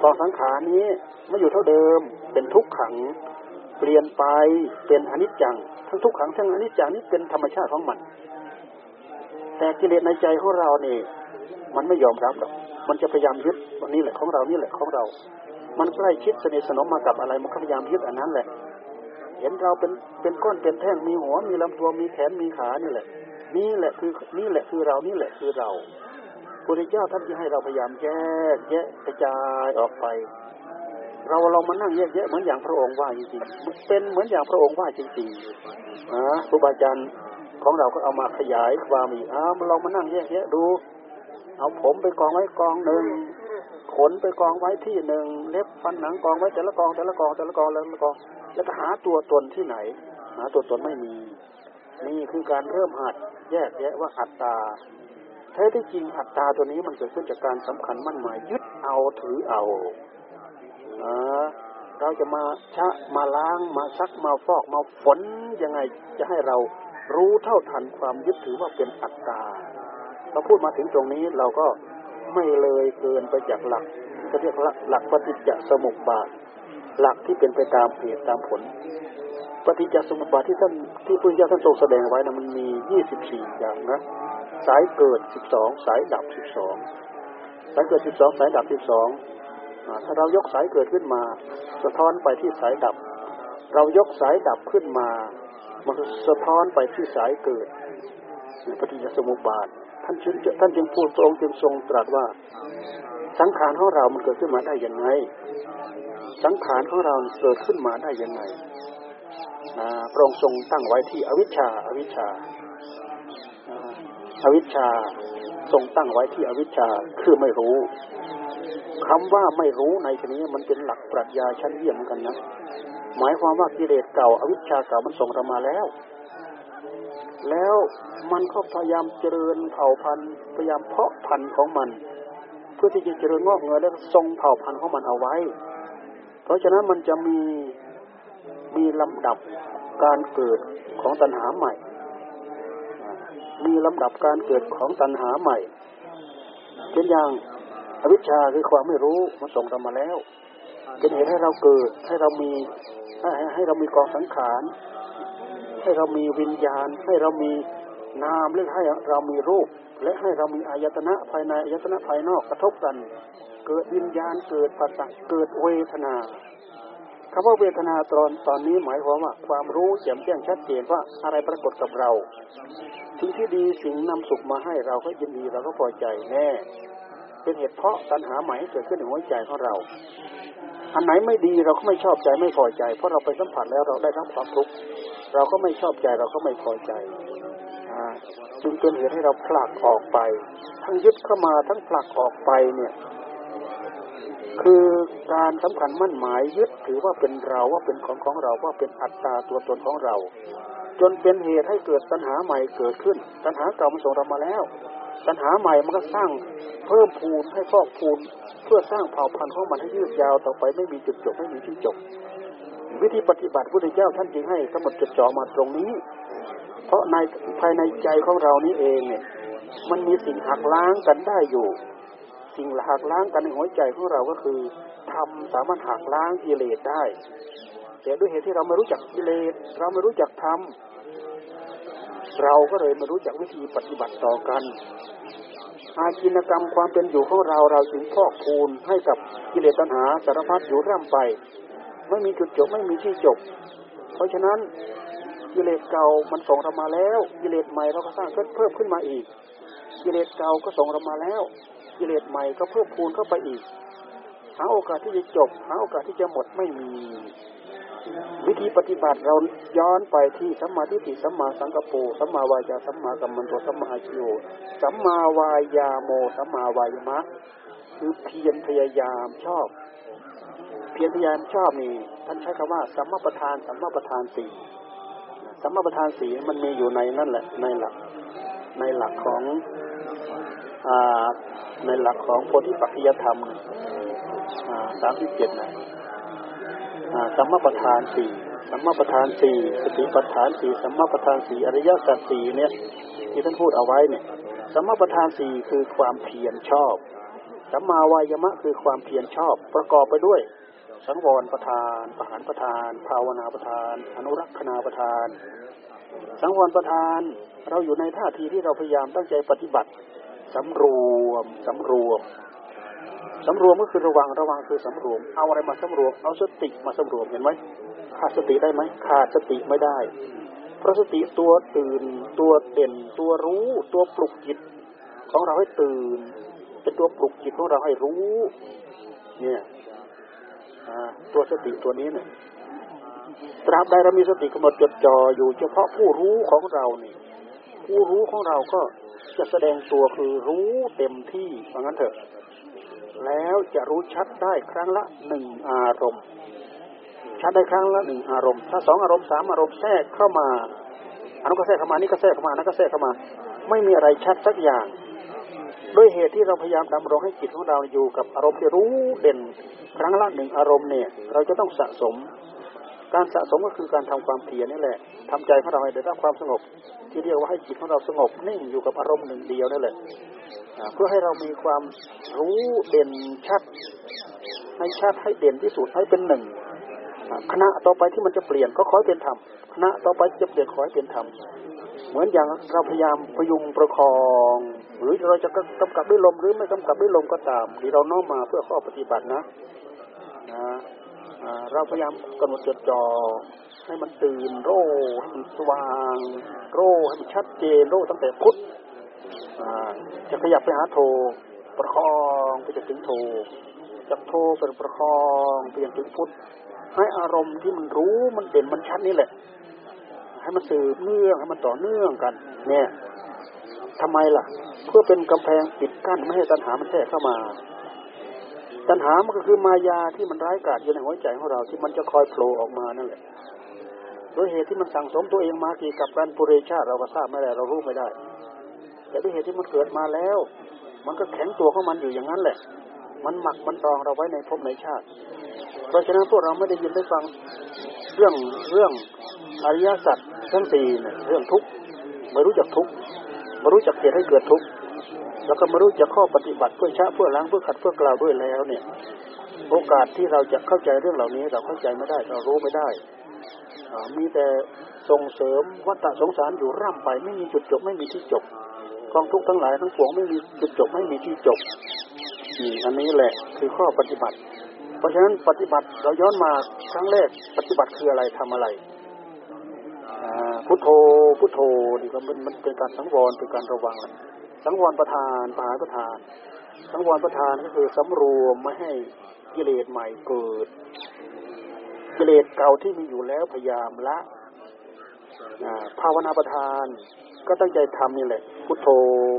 S1: กองสังขารนี้ไม่อยู่เท่าเดิมเป็นทุกขัง เปลี่ยนไปเป็นอนิจจัง ทั้งทุกขังทั้งอนิจจังนี่เป็นธรรมชาติของมัน แต่กิเลสในใจของเราเนี่ยมันไม่ยอมรับหรอกมันจะพยายามยึดวันนี้แหละของเรานี่แหละของเรา มันใกล้ชิดสนิทสนมมากับอะไร มันก็พยายามยึดอันนั้นแหละ เห็นเราเป็นเป็นก้อนเป็นแท่งมีหัวมีลำตัวมีแขนมีขานี่แหละ นี่แหละคือนี่แหละคือเรานี่แหละคือเราพระเจ้าท่านที่ให้เราพยายามแยกแยะกระจายออกไป เราเรามานั่งแยกแยะเหมือนอย่างพระองค์ว่าจริงๆเป็นเหมือนอย่างพระองค์ว่าจริงๆนะครูบาอาจารย์ของเราก็เอามาขยายความอีกอ้าเรามานั่งแยกแยะดู เอาผมไปกองไว้กองหนึ่งขนไปกองไว้ที่หนึ่งเล็บฟันหนังกองไว้แต่ละกองแต่ละกองแต่ละกองแล้วละกอง แล้วก็หาตัวตนที่ไหน หาตัวตนไม่มี นี่คือการเริ่มหัดแยกแยะว่าอัตตาแท้ที่จริงอัตตาตัวนี้มันเกิดขึ้นจากการสำคัญมั่นหมายยึดเอาถือเอา เราจะมาชะมาล้างมาซักมาฟอกมาฝนยังไงจะให้เรารู้เท่าทันความยึดถือว่าเป็นอัตตาเราพูดมาถึงตรงนี้เราก็ไม่เลยเกินไปจากหลักจะเรียกหลักหลักปฏิจจสมุปบาท หลักที่เป็นไปตามเหตุตามผล ปฏิจจสมุปบาทที่ท่านที่พุทธเจ้าท่านทรงแสดงไว้นะมันมียี่สิบสี่อย่างนะสายเกิดสิบสองสายดับสิบสองสายเกิดสิบสองสายดับสิบสอง ถ้าเรายกสายเกิดขึ้นมาสะท้อนไปที่สายดับ เรายกสายดับขึ้นมามันสะท้อนไปที่สายเกิดปฏิจจสมุปบาทท่านจึงท่านจึงพูดตรงจึงทรงตรัสว่า สังขารของเรา มันเกิดขึ้นมาได้ยังไง สังขารของเราเกิดขึ้นมาได้ยังไงพระองค์ทรงตั้งไว้ที่อวิชชาอวิชชาอวิชชาทรงตั้งไว้ที่อวิชชาคือไม่รู้ คำว่าไม่รู้ในที่นี้มันเป็นหลักปรัชญาชั้นเยี่ยมกันนะ หมายความว่ากิเลสเก่าอวิชชาเก่ามันส่งเรามาแล้ว แล้วมันก็พยายามเจริญเผ่าพันธุ์พยายามเพาะพันธุ์ของมัน เพื่อที่จะเจริญงอกเงยและทรงเผ่าพันธุ์ของมันเอาไว้ เพราะฉะนั้นมันจะมีมีลำดับการเกิดของตัณหาใหม่ มีลำดับการเกิดของตัณหาใหม่ เช่นอย่าง อวิชชาคือความไม่รู้มันส่งเรามาแล้วเป็นเหตุให้เราเกิด ให้เรามีให้ให้เรามีกองสังขาร ให้เรามีวิญญาณ ให้เรามีนามหรือให้เรามีรูป และให้เรามีอายตนะภายในอายตนะภายนอกกระทบกัน เกิดวิญญาณเกิดปัสสะเกิดเวทนาคำว่าเวทนาตอนตอนนี้หมายความว่า ความรู้แจ่มแจ้งชัดเจนว่าอะไรปรากฏกับเราสิ่งที่ดีสิ่งนำสุขมาให้เราก็ยินดีเราก็พอใจแน่ เป็นเหตุเพราะตัณหาใหม่เกิดขึ้นในหัวใจของเรา อันไหนไม่ดีเราก็ไม่ชอบใจไม่พอใจ เพราะเราไปสัมผัสแล้วเราได้รับความทุกข์เราก็ไม่ชอบใจเราก็ไม่พอใจจึงเป็นเหตุให้เราผลักออกไป ทั้งยึดเข้ามาทั้งผลักออกไปเนี่ย คือการสำคัญมั่นหมายยึดถือว่าเป็นเราว่าเป็นของของเราว่าเป็นอัตตาตัวตนของเรา จนเป็นเหตุให้เกิดปัญหาใหม่เกิดขึ้นปัญหาเก่ามันส่งเรามาแล้ว ปัญหาใหม่มันก็สร้างเพิ่มพูนให้ฟอกพูนเพื่อสร้างเผ่าพันธุ์ของมันให้ยืดยาวต่อไปไม่มีจุดจบไม่มีที่จบ วิธีปฏิบัติพระพุทธเจ้าท่านจึงให้สมบัติจดจ่อมาตรงนี้ เพราะในภายในใจของเรานี้เองเนี่ยมันมีสิ่งหักล้างกันได้อยู่ สิ่งหักล้างกันในหัวใจของเราก็คือทำสามารถหักล้างกิเลสได้ แต่ด้วยเหตุที่เราไม่รู้จักกิเลสเราไม่รู้จักทำ เราก็เลยม่รู้จักวิธีปฏิบัติต่อกัน อาชีนกรรมความเป็นอยู่ของเราเราจึงพอกพูนให้กับกิเลสตัณหาสารพัดอยู่ร่ำไป ไม่มีจุดจบไม่มีที่จบ เพราะฉะนั้นกิเลสเก่ามันส่งเรามาแล้วกิเลสใหม่เราก็สร้างเพิ่มขึ้นมาอีกกิเลสเก่าก็ส่งเรามาแล้วกิเลสใหม่ก็เพิ่มพูนเข้าไปอีก หาโอกาสที่จะจบ หาโอกาสที่จะหมดไม่มี วิธีปฏิบัติเราย้อนไปที่สัมมาทิฏฐิสัมมาสังกปรสัมมาวายาสัมมากัมมันโตสัมมาอาชิโอสัมมาวายาโมสัมมาวายมะ คือเพียรพยายามชอบ เพียรพยายามชอบนี่ท่านใช้คำว่าสัมมาประธานสัมมาประธานสี่สัมมาประธานสี่มันมีอยู่ในนั่นแหละในหลักในหลักของในหลักของโพธิปัจจยธรรมสามสิบเจ็ดนะ สัมมาประธานสี่สัมมาประธานสี่สติปัฏฐานสี่สัมมาประธานสี่อริยสัจสี่เนี่ยที่ท่านพูดเอาไว้เนี่ยสัมมาประธานสี่คือความเพียรชอบสัมมาวายมะคือความเพียรชอบประกอบไปด้วย สังวรประธานประหานประธาน ภาวนาประธาน อนุรักษณาประธาน สังวรประธาน เราอยู่ในท่าทีที่เราพยายามตั้งใจปฏิบัติสำรวมสำรวม สำรวมก็คือระวังระวังคือสำรวม เอาอะไรมาสำรวม เอาสติมาสำรวมเห็นไหมขาดสติได้ไหมขาดสติไม่ได้ เพราะสติตัวตื่น ตัวเด่น ตัวรู้ ตัวปลุกจิตของเราให้ตื่น เป็นตัวปลุกจิตของเราให้รู้ เนี่ยตัวสติตัวนี้เนี่ยตราบใดเรามีสติกำหนดจดจ่ออยู่เฉพาะผู้รู้ของเราเนี่ยผู้รู้ของเราก็จะแสดงตัวคือรู้เต็มที่เพราะงั้นเถอะ แล้วจะรู้ชัดได้ครั้งละหนึ่งอารมณ์ ชัดได้ครั้งละหนึ่งอารมณ์ ถ้าสองอารมณ์สามอารมณ์แทรกเข้ามาอันนั้นก็แทรกเข้ามานี่ก็แทรกเข้ามานั่นก็แทรกเข้ามา ไม่มีอะไรชัดสักอย่าง ด้วยเหตุที่เราพยายามดำรงให้จิตของเราอยู่กับอารมณ์ที่รู้เด่น ครั้งละหนึ่งอารมณ์เนี่ย เราจะต้องสะสม การสะสมก็คือการทำความเพียรนี่แหละทำใจของเราให้ได้รับความสงบ ที่เรียกว่าให้จิตของเราสงบนิ่งอยู่กับอารมณ์หนึ่งเดียวนั่นแหละเพื่อให้เรามีความรู้เด่นชัดให้ชัดให้เด่นที่สุดให้เป็นหนึ่งคณะต่อไปที่มันจะเปลี่ยนก็ขอให้เป็นธรรมคณะต่อไปจะเปลี่ยนขอให้เป็นธรรมเหมือนอย่างเราพยายามพยุงประคอง หรือเราจะกำกับด้วยลมหรือไม่กำกับด้วยลมก็ตามที่เราน้อมมาเพื่อข้อปฏิบัตินะนะ เราพยายามกำหนดจดจ่อให้มันตื่นโร่ให้มันสว่าง โร่ให้มันชัดเจนโร่ตั้งแต่พุทธจะขยับไปหาโทประคองไปจนถึงโทจากโทเป็นประคองไปจนถึงพุทธให้อารมณ์ที่มันรู้มันเด่นมันชัดนี่แหละ ให้มันสืบเนื่องให้มันต่อเนื่องกัน เนี่ยทำไมล่ะ เพื่อเป็นกำแพงปิดกั้นไม่ให้ตัณหามันแทรกเข้ามา ตัณหามันก็คือมายาที่มันร้ายกาจอยู่ในหัวใจของเราที่มันจะคอยโผล่ออกมานั่นแหละโดยเหตุที่มันสั่งสมตัวเองมากี่กับการปุเรชาติเราก็ทราบไม่ได้เรารู้ไม่ได้ แต่ด้วยเหตุที่มันเกิดมาแล้ว มันก็แข็งตัวของมันอยู่อย่างนั้นแหละ มันหมักมันดองเราไว้ในภพในชาติ เพราะฉะนั้นพวกเราไม่ได้ยินได้ฟังเรื่องเรื่องอริยสัจทั้งสี่เนี่ยเรื่องทุกข์ไม่รู้จักทุกข์ไม่รู้จักเหตุให้เกิดทุกข์ แล้วก็ไม่รู้จะข้อปฏิบัติเพื่อชะเพื่อล้างเพื่อขัดเพื่อกล่าวด้วยแล้วเนี่ย โอกาสที่เราจะเข้าใจเรื่องเหล่านี้เราเข้าใจไม่ได้ เรารู้ไม่ได้มีแต่ส่งเสริมวัฏสงสารอยู่ร่ำไปไม่มีจุดจบไม่มีที่จบกองทุกข์ทั้งหลายทั้งปวงไม่มีจุดจบไม่มีที่จบนี่อันนี้แหละคือข้อปฏิบัติ เพราะฉะนั้นปฏิบัติเราย้อนมาครั้งแรกปฏิบัติคืออะไรทำอะไรพุทโธพุทโธนี่ก็มันมันเป็นการสังวรเป็นการระวังแหละ สังวรประทานปหาประทาน สังวรประทานก็คือสำรวมไม่ให้กิเลสใหม่เกิด กิเลสเก่าที่มีอยู่แล้วพยายามละภาวนาประทานก็ตั้งใจทำนี่แหละ พุทโธ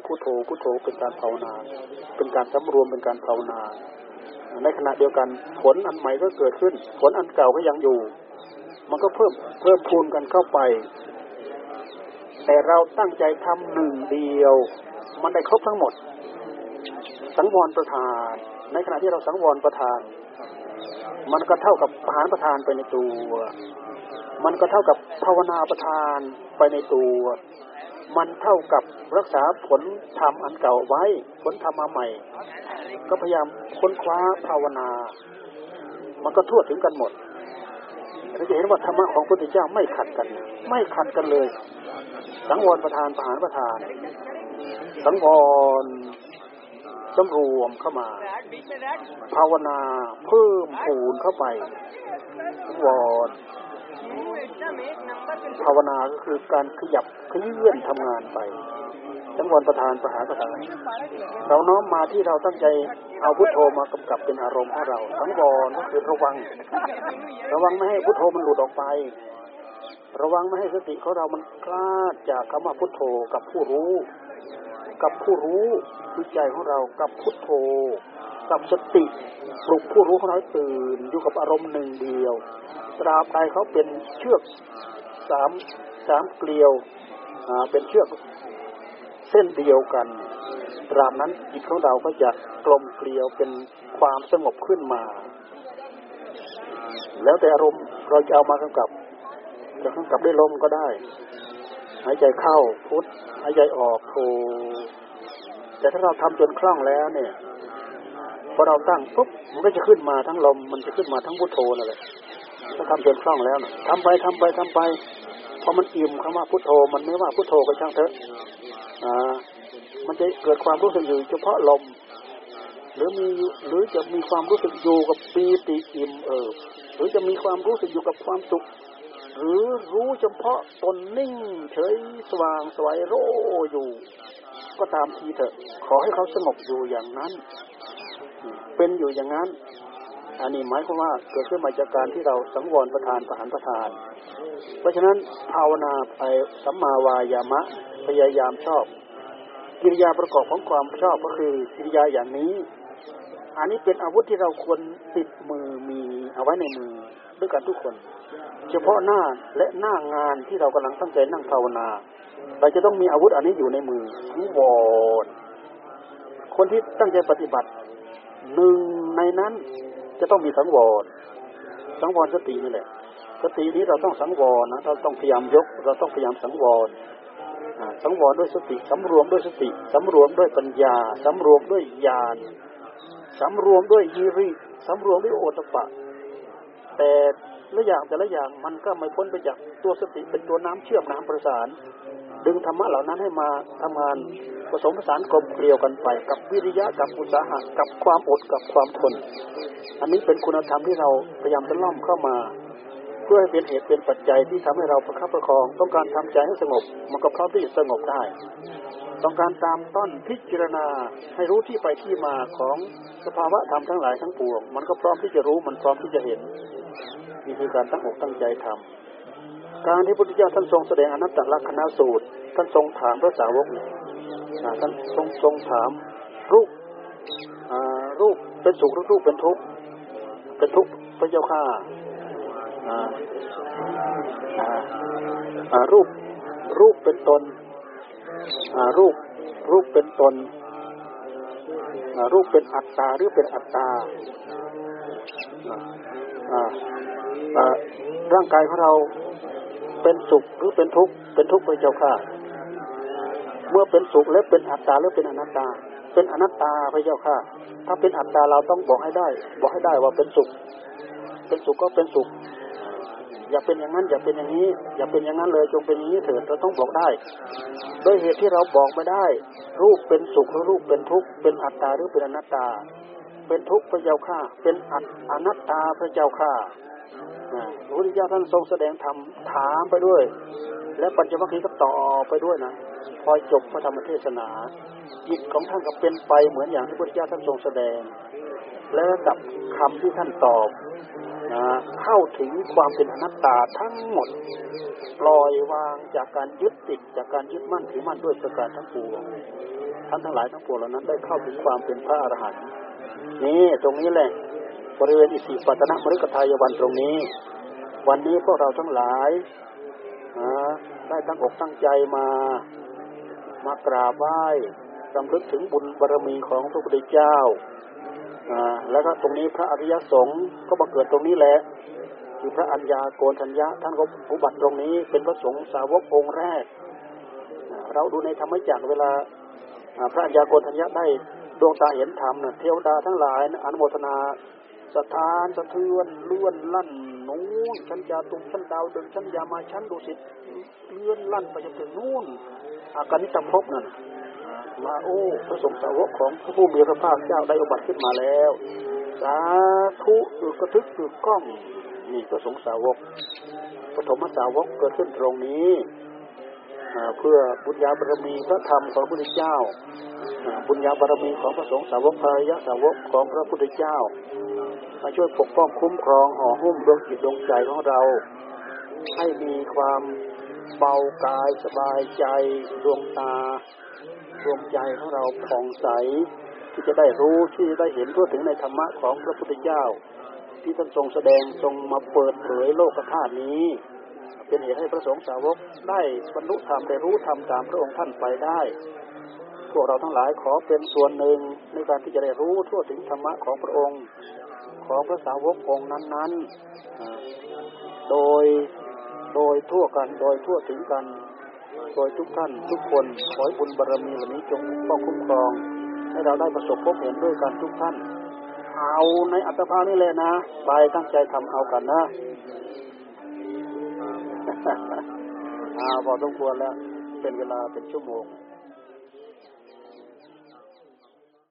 S1: พุทโธ พุทโธ เป็นการภาวนา เป็นการสำรวม เป็นการภาวนา ในขณะเดียวกันผลอันใหม่ก็เกิดขึ้น ผลอันเก่าก็ยังอยู่ มันก็เพิ่ม เพิ่มพูนกันเข้าไป แต่เราตั้งใจทำหนึ่งเดียว มันได้ครบทั้งหมด สังวรประทาน ในขณะที่เราสังวรประทาน มันก็เท่ากับประหารประทานไปในตัว มันก็เท่ากับภาวนาประทานไปในตัว มันเท่ากับรักษาผลธรรมอันเก่าไว้ ผลธรรมมาใหม่ ก็พยายามค้นคว้าภาวนา มันก็ทั่วถึงกันหมดเราจะเห็นว่าธรรมะของพระพุทธเจ้าไม่ขัดกัน ไม่ขัดกันเลย สังวรประทานประหารประทาน สังวรสำรวมเข้ามา ภาวนาเพิ่มปูนเข้าไปสังวรภาวนาก็คือการขยับขยื่นทำงานไปสังวรประธานประหารประธานเราน้อมมาที่เราตั้งใจเอาพุทโธมากำกับเป็นอารมณ์ของเราสังวรก็คือระวัง ระวังไม่ให้พุทโธมันหลุดออกไป ระวังไม่ให้สติของเรามันคลาดจากคำว่าพุทโธกับผู้รู้ กับผู้รู้คือใจของเรากับพุทโธ กับสติปลุกผู้รู้ของเราตื่นอยู่กับอารมณ์หนึ่งเดียว ตราบใดเขาเป็นเชือกสามสามเกลียวเป็นเชือกเส้นเดียวกัน ตราบนั้นจิตของเราก็จะกลมเกลียวเป็นความสงบขึ้นมา แล้วแต่อารมณ์เราจะเอามากำกับจะกำกับด้วยลมก็ได้ หายใจเข้าพุทหายใจออกโทแต่ถ้าเราทำจนคล่องแล้วเนี่ยพอเราตั้งปุ๊บมันก็จะขึ้นมาทั้งลมมันจะขึ้นมาทั้งพุทโธนั่นแหละถ้าทำจนคล่องแล้วนะทำไปทำไปทำไปพอมันอิ่มคำว่าพุทโธ มันไม่ว่าพุทโธก็ช่างเถอะอ่ามันจะเกิดความรู้สึกอยู่เฉพาะลม หรือมีหรือจะมีความรู้สึกอยู่กับปีติอิ่มเออหรือจะมีความรู้สึกอยู่กับความสุข หรือรู้เฉพาะตนนิ่ง เฉยสว่างสวยโรอยู่ ก็ตามทีเถอะ ขอให้เขาสงบอยู่อย่างนั้น เป็นอยู่อย่างนั้น อันนี้หมายความว่าเกิดขึ้นมาจากการที่เราสังวรประทานประหารประทาน เพราะฉะนั้นภาวนาไปสัมมาวายามะพยายามชอบ กิริยาประกอบของความชอบก็คือกิริยาอย่างนี้ อันนี้เป็นอาวุธที่เราควรติดมือมีเอาไว้ในมือด้วยกันทุกคน เฉพาะหน้าและหน้างานที่เรากำลังตั้งใจนั่งภาวนา เราจะต้องมีอาวุธอันนี้อยู่ในมือทั้งวอนคนที่ตั้งใจปฏิบัติหนึ่งในนั้นจะต้องมีสังวรสังวรสตินี่แหละสตินี้เราต้องสังวรนะเราต้องพยายามยก เราต้องพยายามสังวรสังวรด้วยสติสำรวมด้วยสติสำรวมด้วยปัญญาสำรวมด้วยญาณสำรวมด้วยยีริสำรวมด้วยโอตปะแต่ ละอย่างแต่ละอย่างมันก็ไม่พ้นไปจากตัวสติเป็นตัวน้ำเชื่อมน้ำประสาน ดึงธรรมะเหล่านั้นให้มาทำงานผสมผสานกลมเกลียวกันไป กับวิริยะกับอุตสาหะกับความอดกับความทน อันนี้เป็นคุณธรรมที่เราพยายามจะล่อมเข้ามา พื่อให้เป็นเหตุเป็นปัจจัยที่ทำให้เราประคับประคอง ต้องการทำใจให้สงบ มันก็พร้อมที่จะสงบได้ ต้องการตามต้นพิจารณาให้รู้ที่ไปที่มาของสภาวะธรรมทั้งหลายทั้งปวง มันก็พร้อมที่จะรู้มันพร้อมที่จะเห็นนี่คือการตั้งอกตั้งใจทำการที่พุทธเจ้าท่านทรงแสดงอนัตตลักษณสูตร ท่านทรงถามพระสาวกท่านทรงทรงถามรูปรูปเป็นสุขหรือรูปเป็นทุกข์เป็นทุกข์พระเจ้าข้า รูปรูปเป็นตนรูปรูปเป็นตนรูปเป็นอัตตาหรือเป็นอัตตาร่างกายของเราเป็นสุขหรือเป็นทุกข์เป็นทุกข์พระเจ้าค่ะ เมื่อเป็นสุขแล้วเป็นอัตตาหรือเป็นอนัตตา เป็นอนัตตาพระเจ้าค่ะ ถ้าเป็นอัตตาเราต้องบอกให้ได้ บอกให้ได้ว่าเป็นสุข เป็นสุขก็เป็นสุข อย่าเป็นอย่างนั้น อย่าเป็นอย่างนี้ อย่าเป็นอย่างนั้นเลยจงเป็นอย่างนี้เถิดเราต้องบอกได้ โดยเหตุที่เราบอกไม่ได้ รูปเป็นสุขหรือรูปเป็นทุกข์เป็นอัตตาหรือเป็นอนัตตา เป็นทุกข์พระเจ้าข้าเป็นอัตอนัตตาพระเจ้าข้าพระพุทธเจ้าท่านทรงแสดงธรรมถามไปด้วย และปัญจวัคคีย์ก็ตอบไปด้วยนะพอจบพระธรรมเทศนาจิตของท่านก็เป็นไปเหมือนอย่างที่พระพุทธเจ้าท่านทรงแสดง และกับคำที่ท่านตอบนะเข้าถึงความเป็นอนัตตาทั้งหมด ปล่อยวางจากการยึดติดจากการยึดมั่นถือมั่นด้วยประการทั้งปวงท่านทั้งหลายทั้งปวงเหล่านั้นได้เข้าถึงความเป็นพระอรหันต์นี่ตรงนี้แหละบริเวณอิสิปัตนมฤกทายวันตรงนี้ วันนี้พวกเราทั้งหลายได้ตั้งอกตั้งใจมามากราบไหว้สำลึกถึงบุญบารมีของพระพุทธเจ้า แล้วก็ตรงนี้พระอริยสงฆ์ก็มาเกิดตรงนี้แหละคือพระอัญญาโกนทัญญาท่านก็อุบัติตรงนี้ เป็นพระสงฆ์สาวกองค์แรก เราดูในธรรมจักรเวลาพระอัญญาโกนทัญญาได้ดวงตาเห็นธรรมเทวดาทั้งหลายอนุโมทนาสถานสะเทือนเลื่อนลั่นนู้นชั้นยาตุงชั้นดาวดึงชั้นยามาชั้นดุสิตเลื่อนลั่นไปจนถึงนู่นอาการนิตภพนั่น มาโอ้พระสงฆ์สาวกของพระผู้มีพระภาคเจ้าได้อุบัติขึ้นมาแล้ว สาธุอึกระทึกอึกก้องนี่พระสงฆ์สาวกปฐมสาวกเกิดขึ้นตรงนี้เพื่อบุญญาบารมีพระธรรมของพระพุทธเจ้า บุญญาบารมีของพระสงฆ์สาวกภรยสาวกของพระพุทธเจ้ามาช่วยปกป้องคุ้มครองห่อหุ้มดวงจิตดวงใจของเรา ให้มีความเบากายสบายใจดวงตา ดวงใจของเราผ่องใส ที่จะได้รู้ที่จะได้เห็นทั่วถึงในธรรมะของพระพุทธเจ้า ที่ท่านทรงแสดงทรงมาเปิดเผยโลกธาตุนี้ เป็นเหตุให้พระสงฆ์สาวกได้บรรลุธรรมได้รู้ธรรมตามพระองค์ท่านไปได้ พวกเราทั้งหลายขอเป็นส่วนหนึ่งในการที่จะได้รู้ทั่วถึงธรรมะของพระองค์ ของพระสาวกองค์นั้นๆ โดยโดยทั่วกันโดยทั่วถึงกัน โดยทุกท่านทุกคนขอให้บุญบารมีวันนี้จงป้องคุ้มครอง ให้เราได้ประสบพบเห็นด้วยกันทุกท่าน เอาในอัตภาพนี่เลยนะ ไปตั้งใจทำเอากันนะอาพอสมควรแล้ว เป็นเวลาเป็นชั่วโมง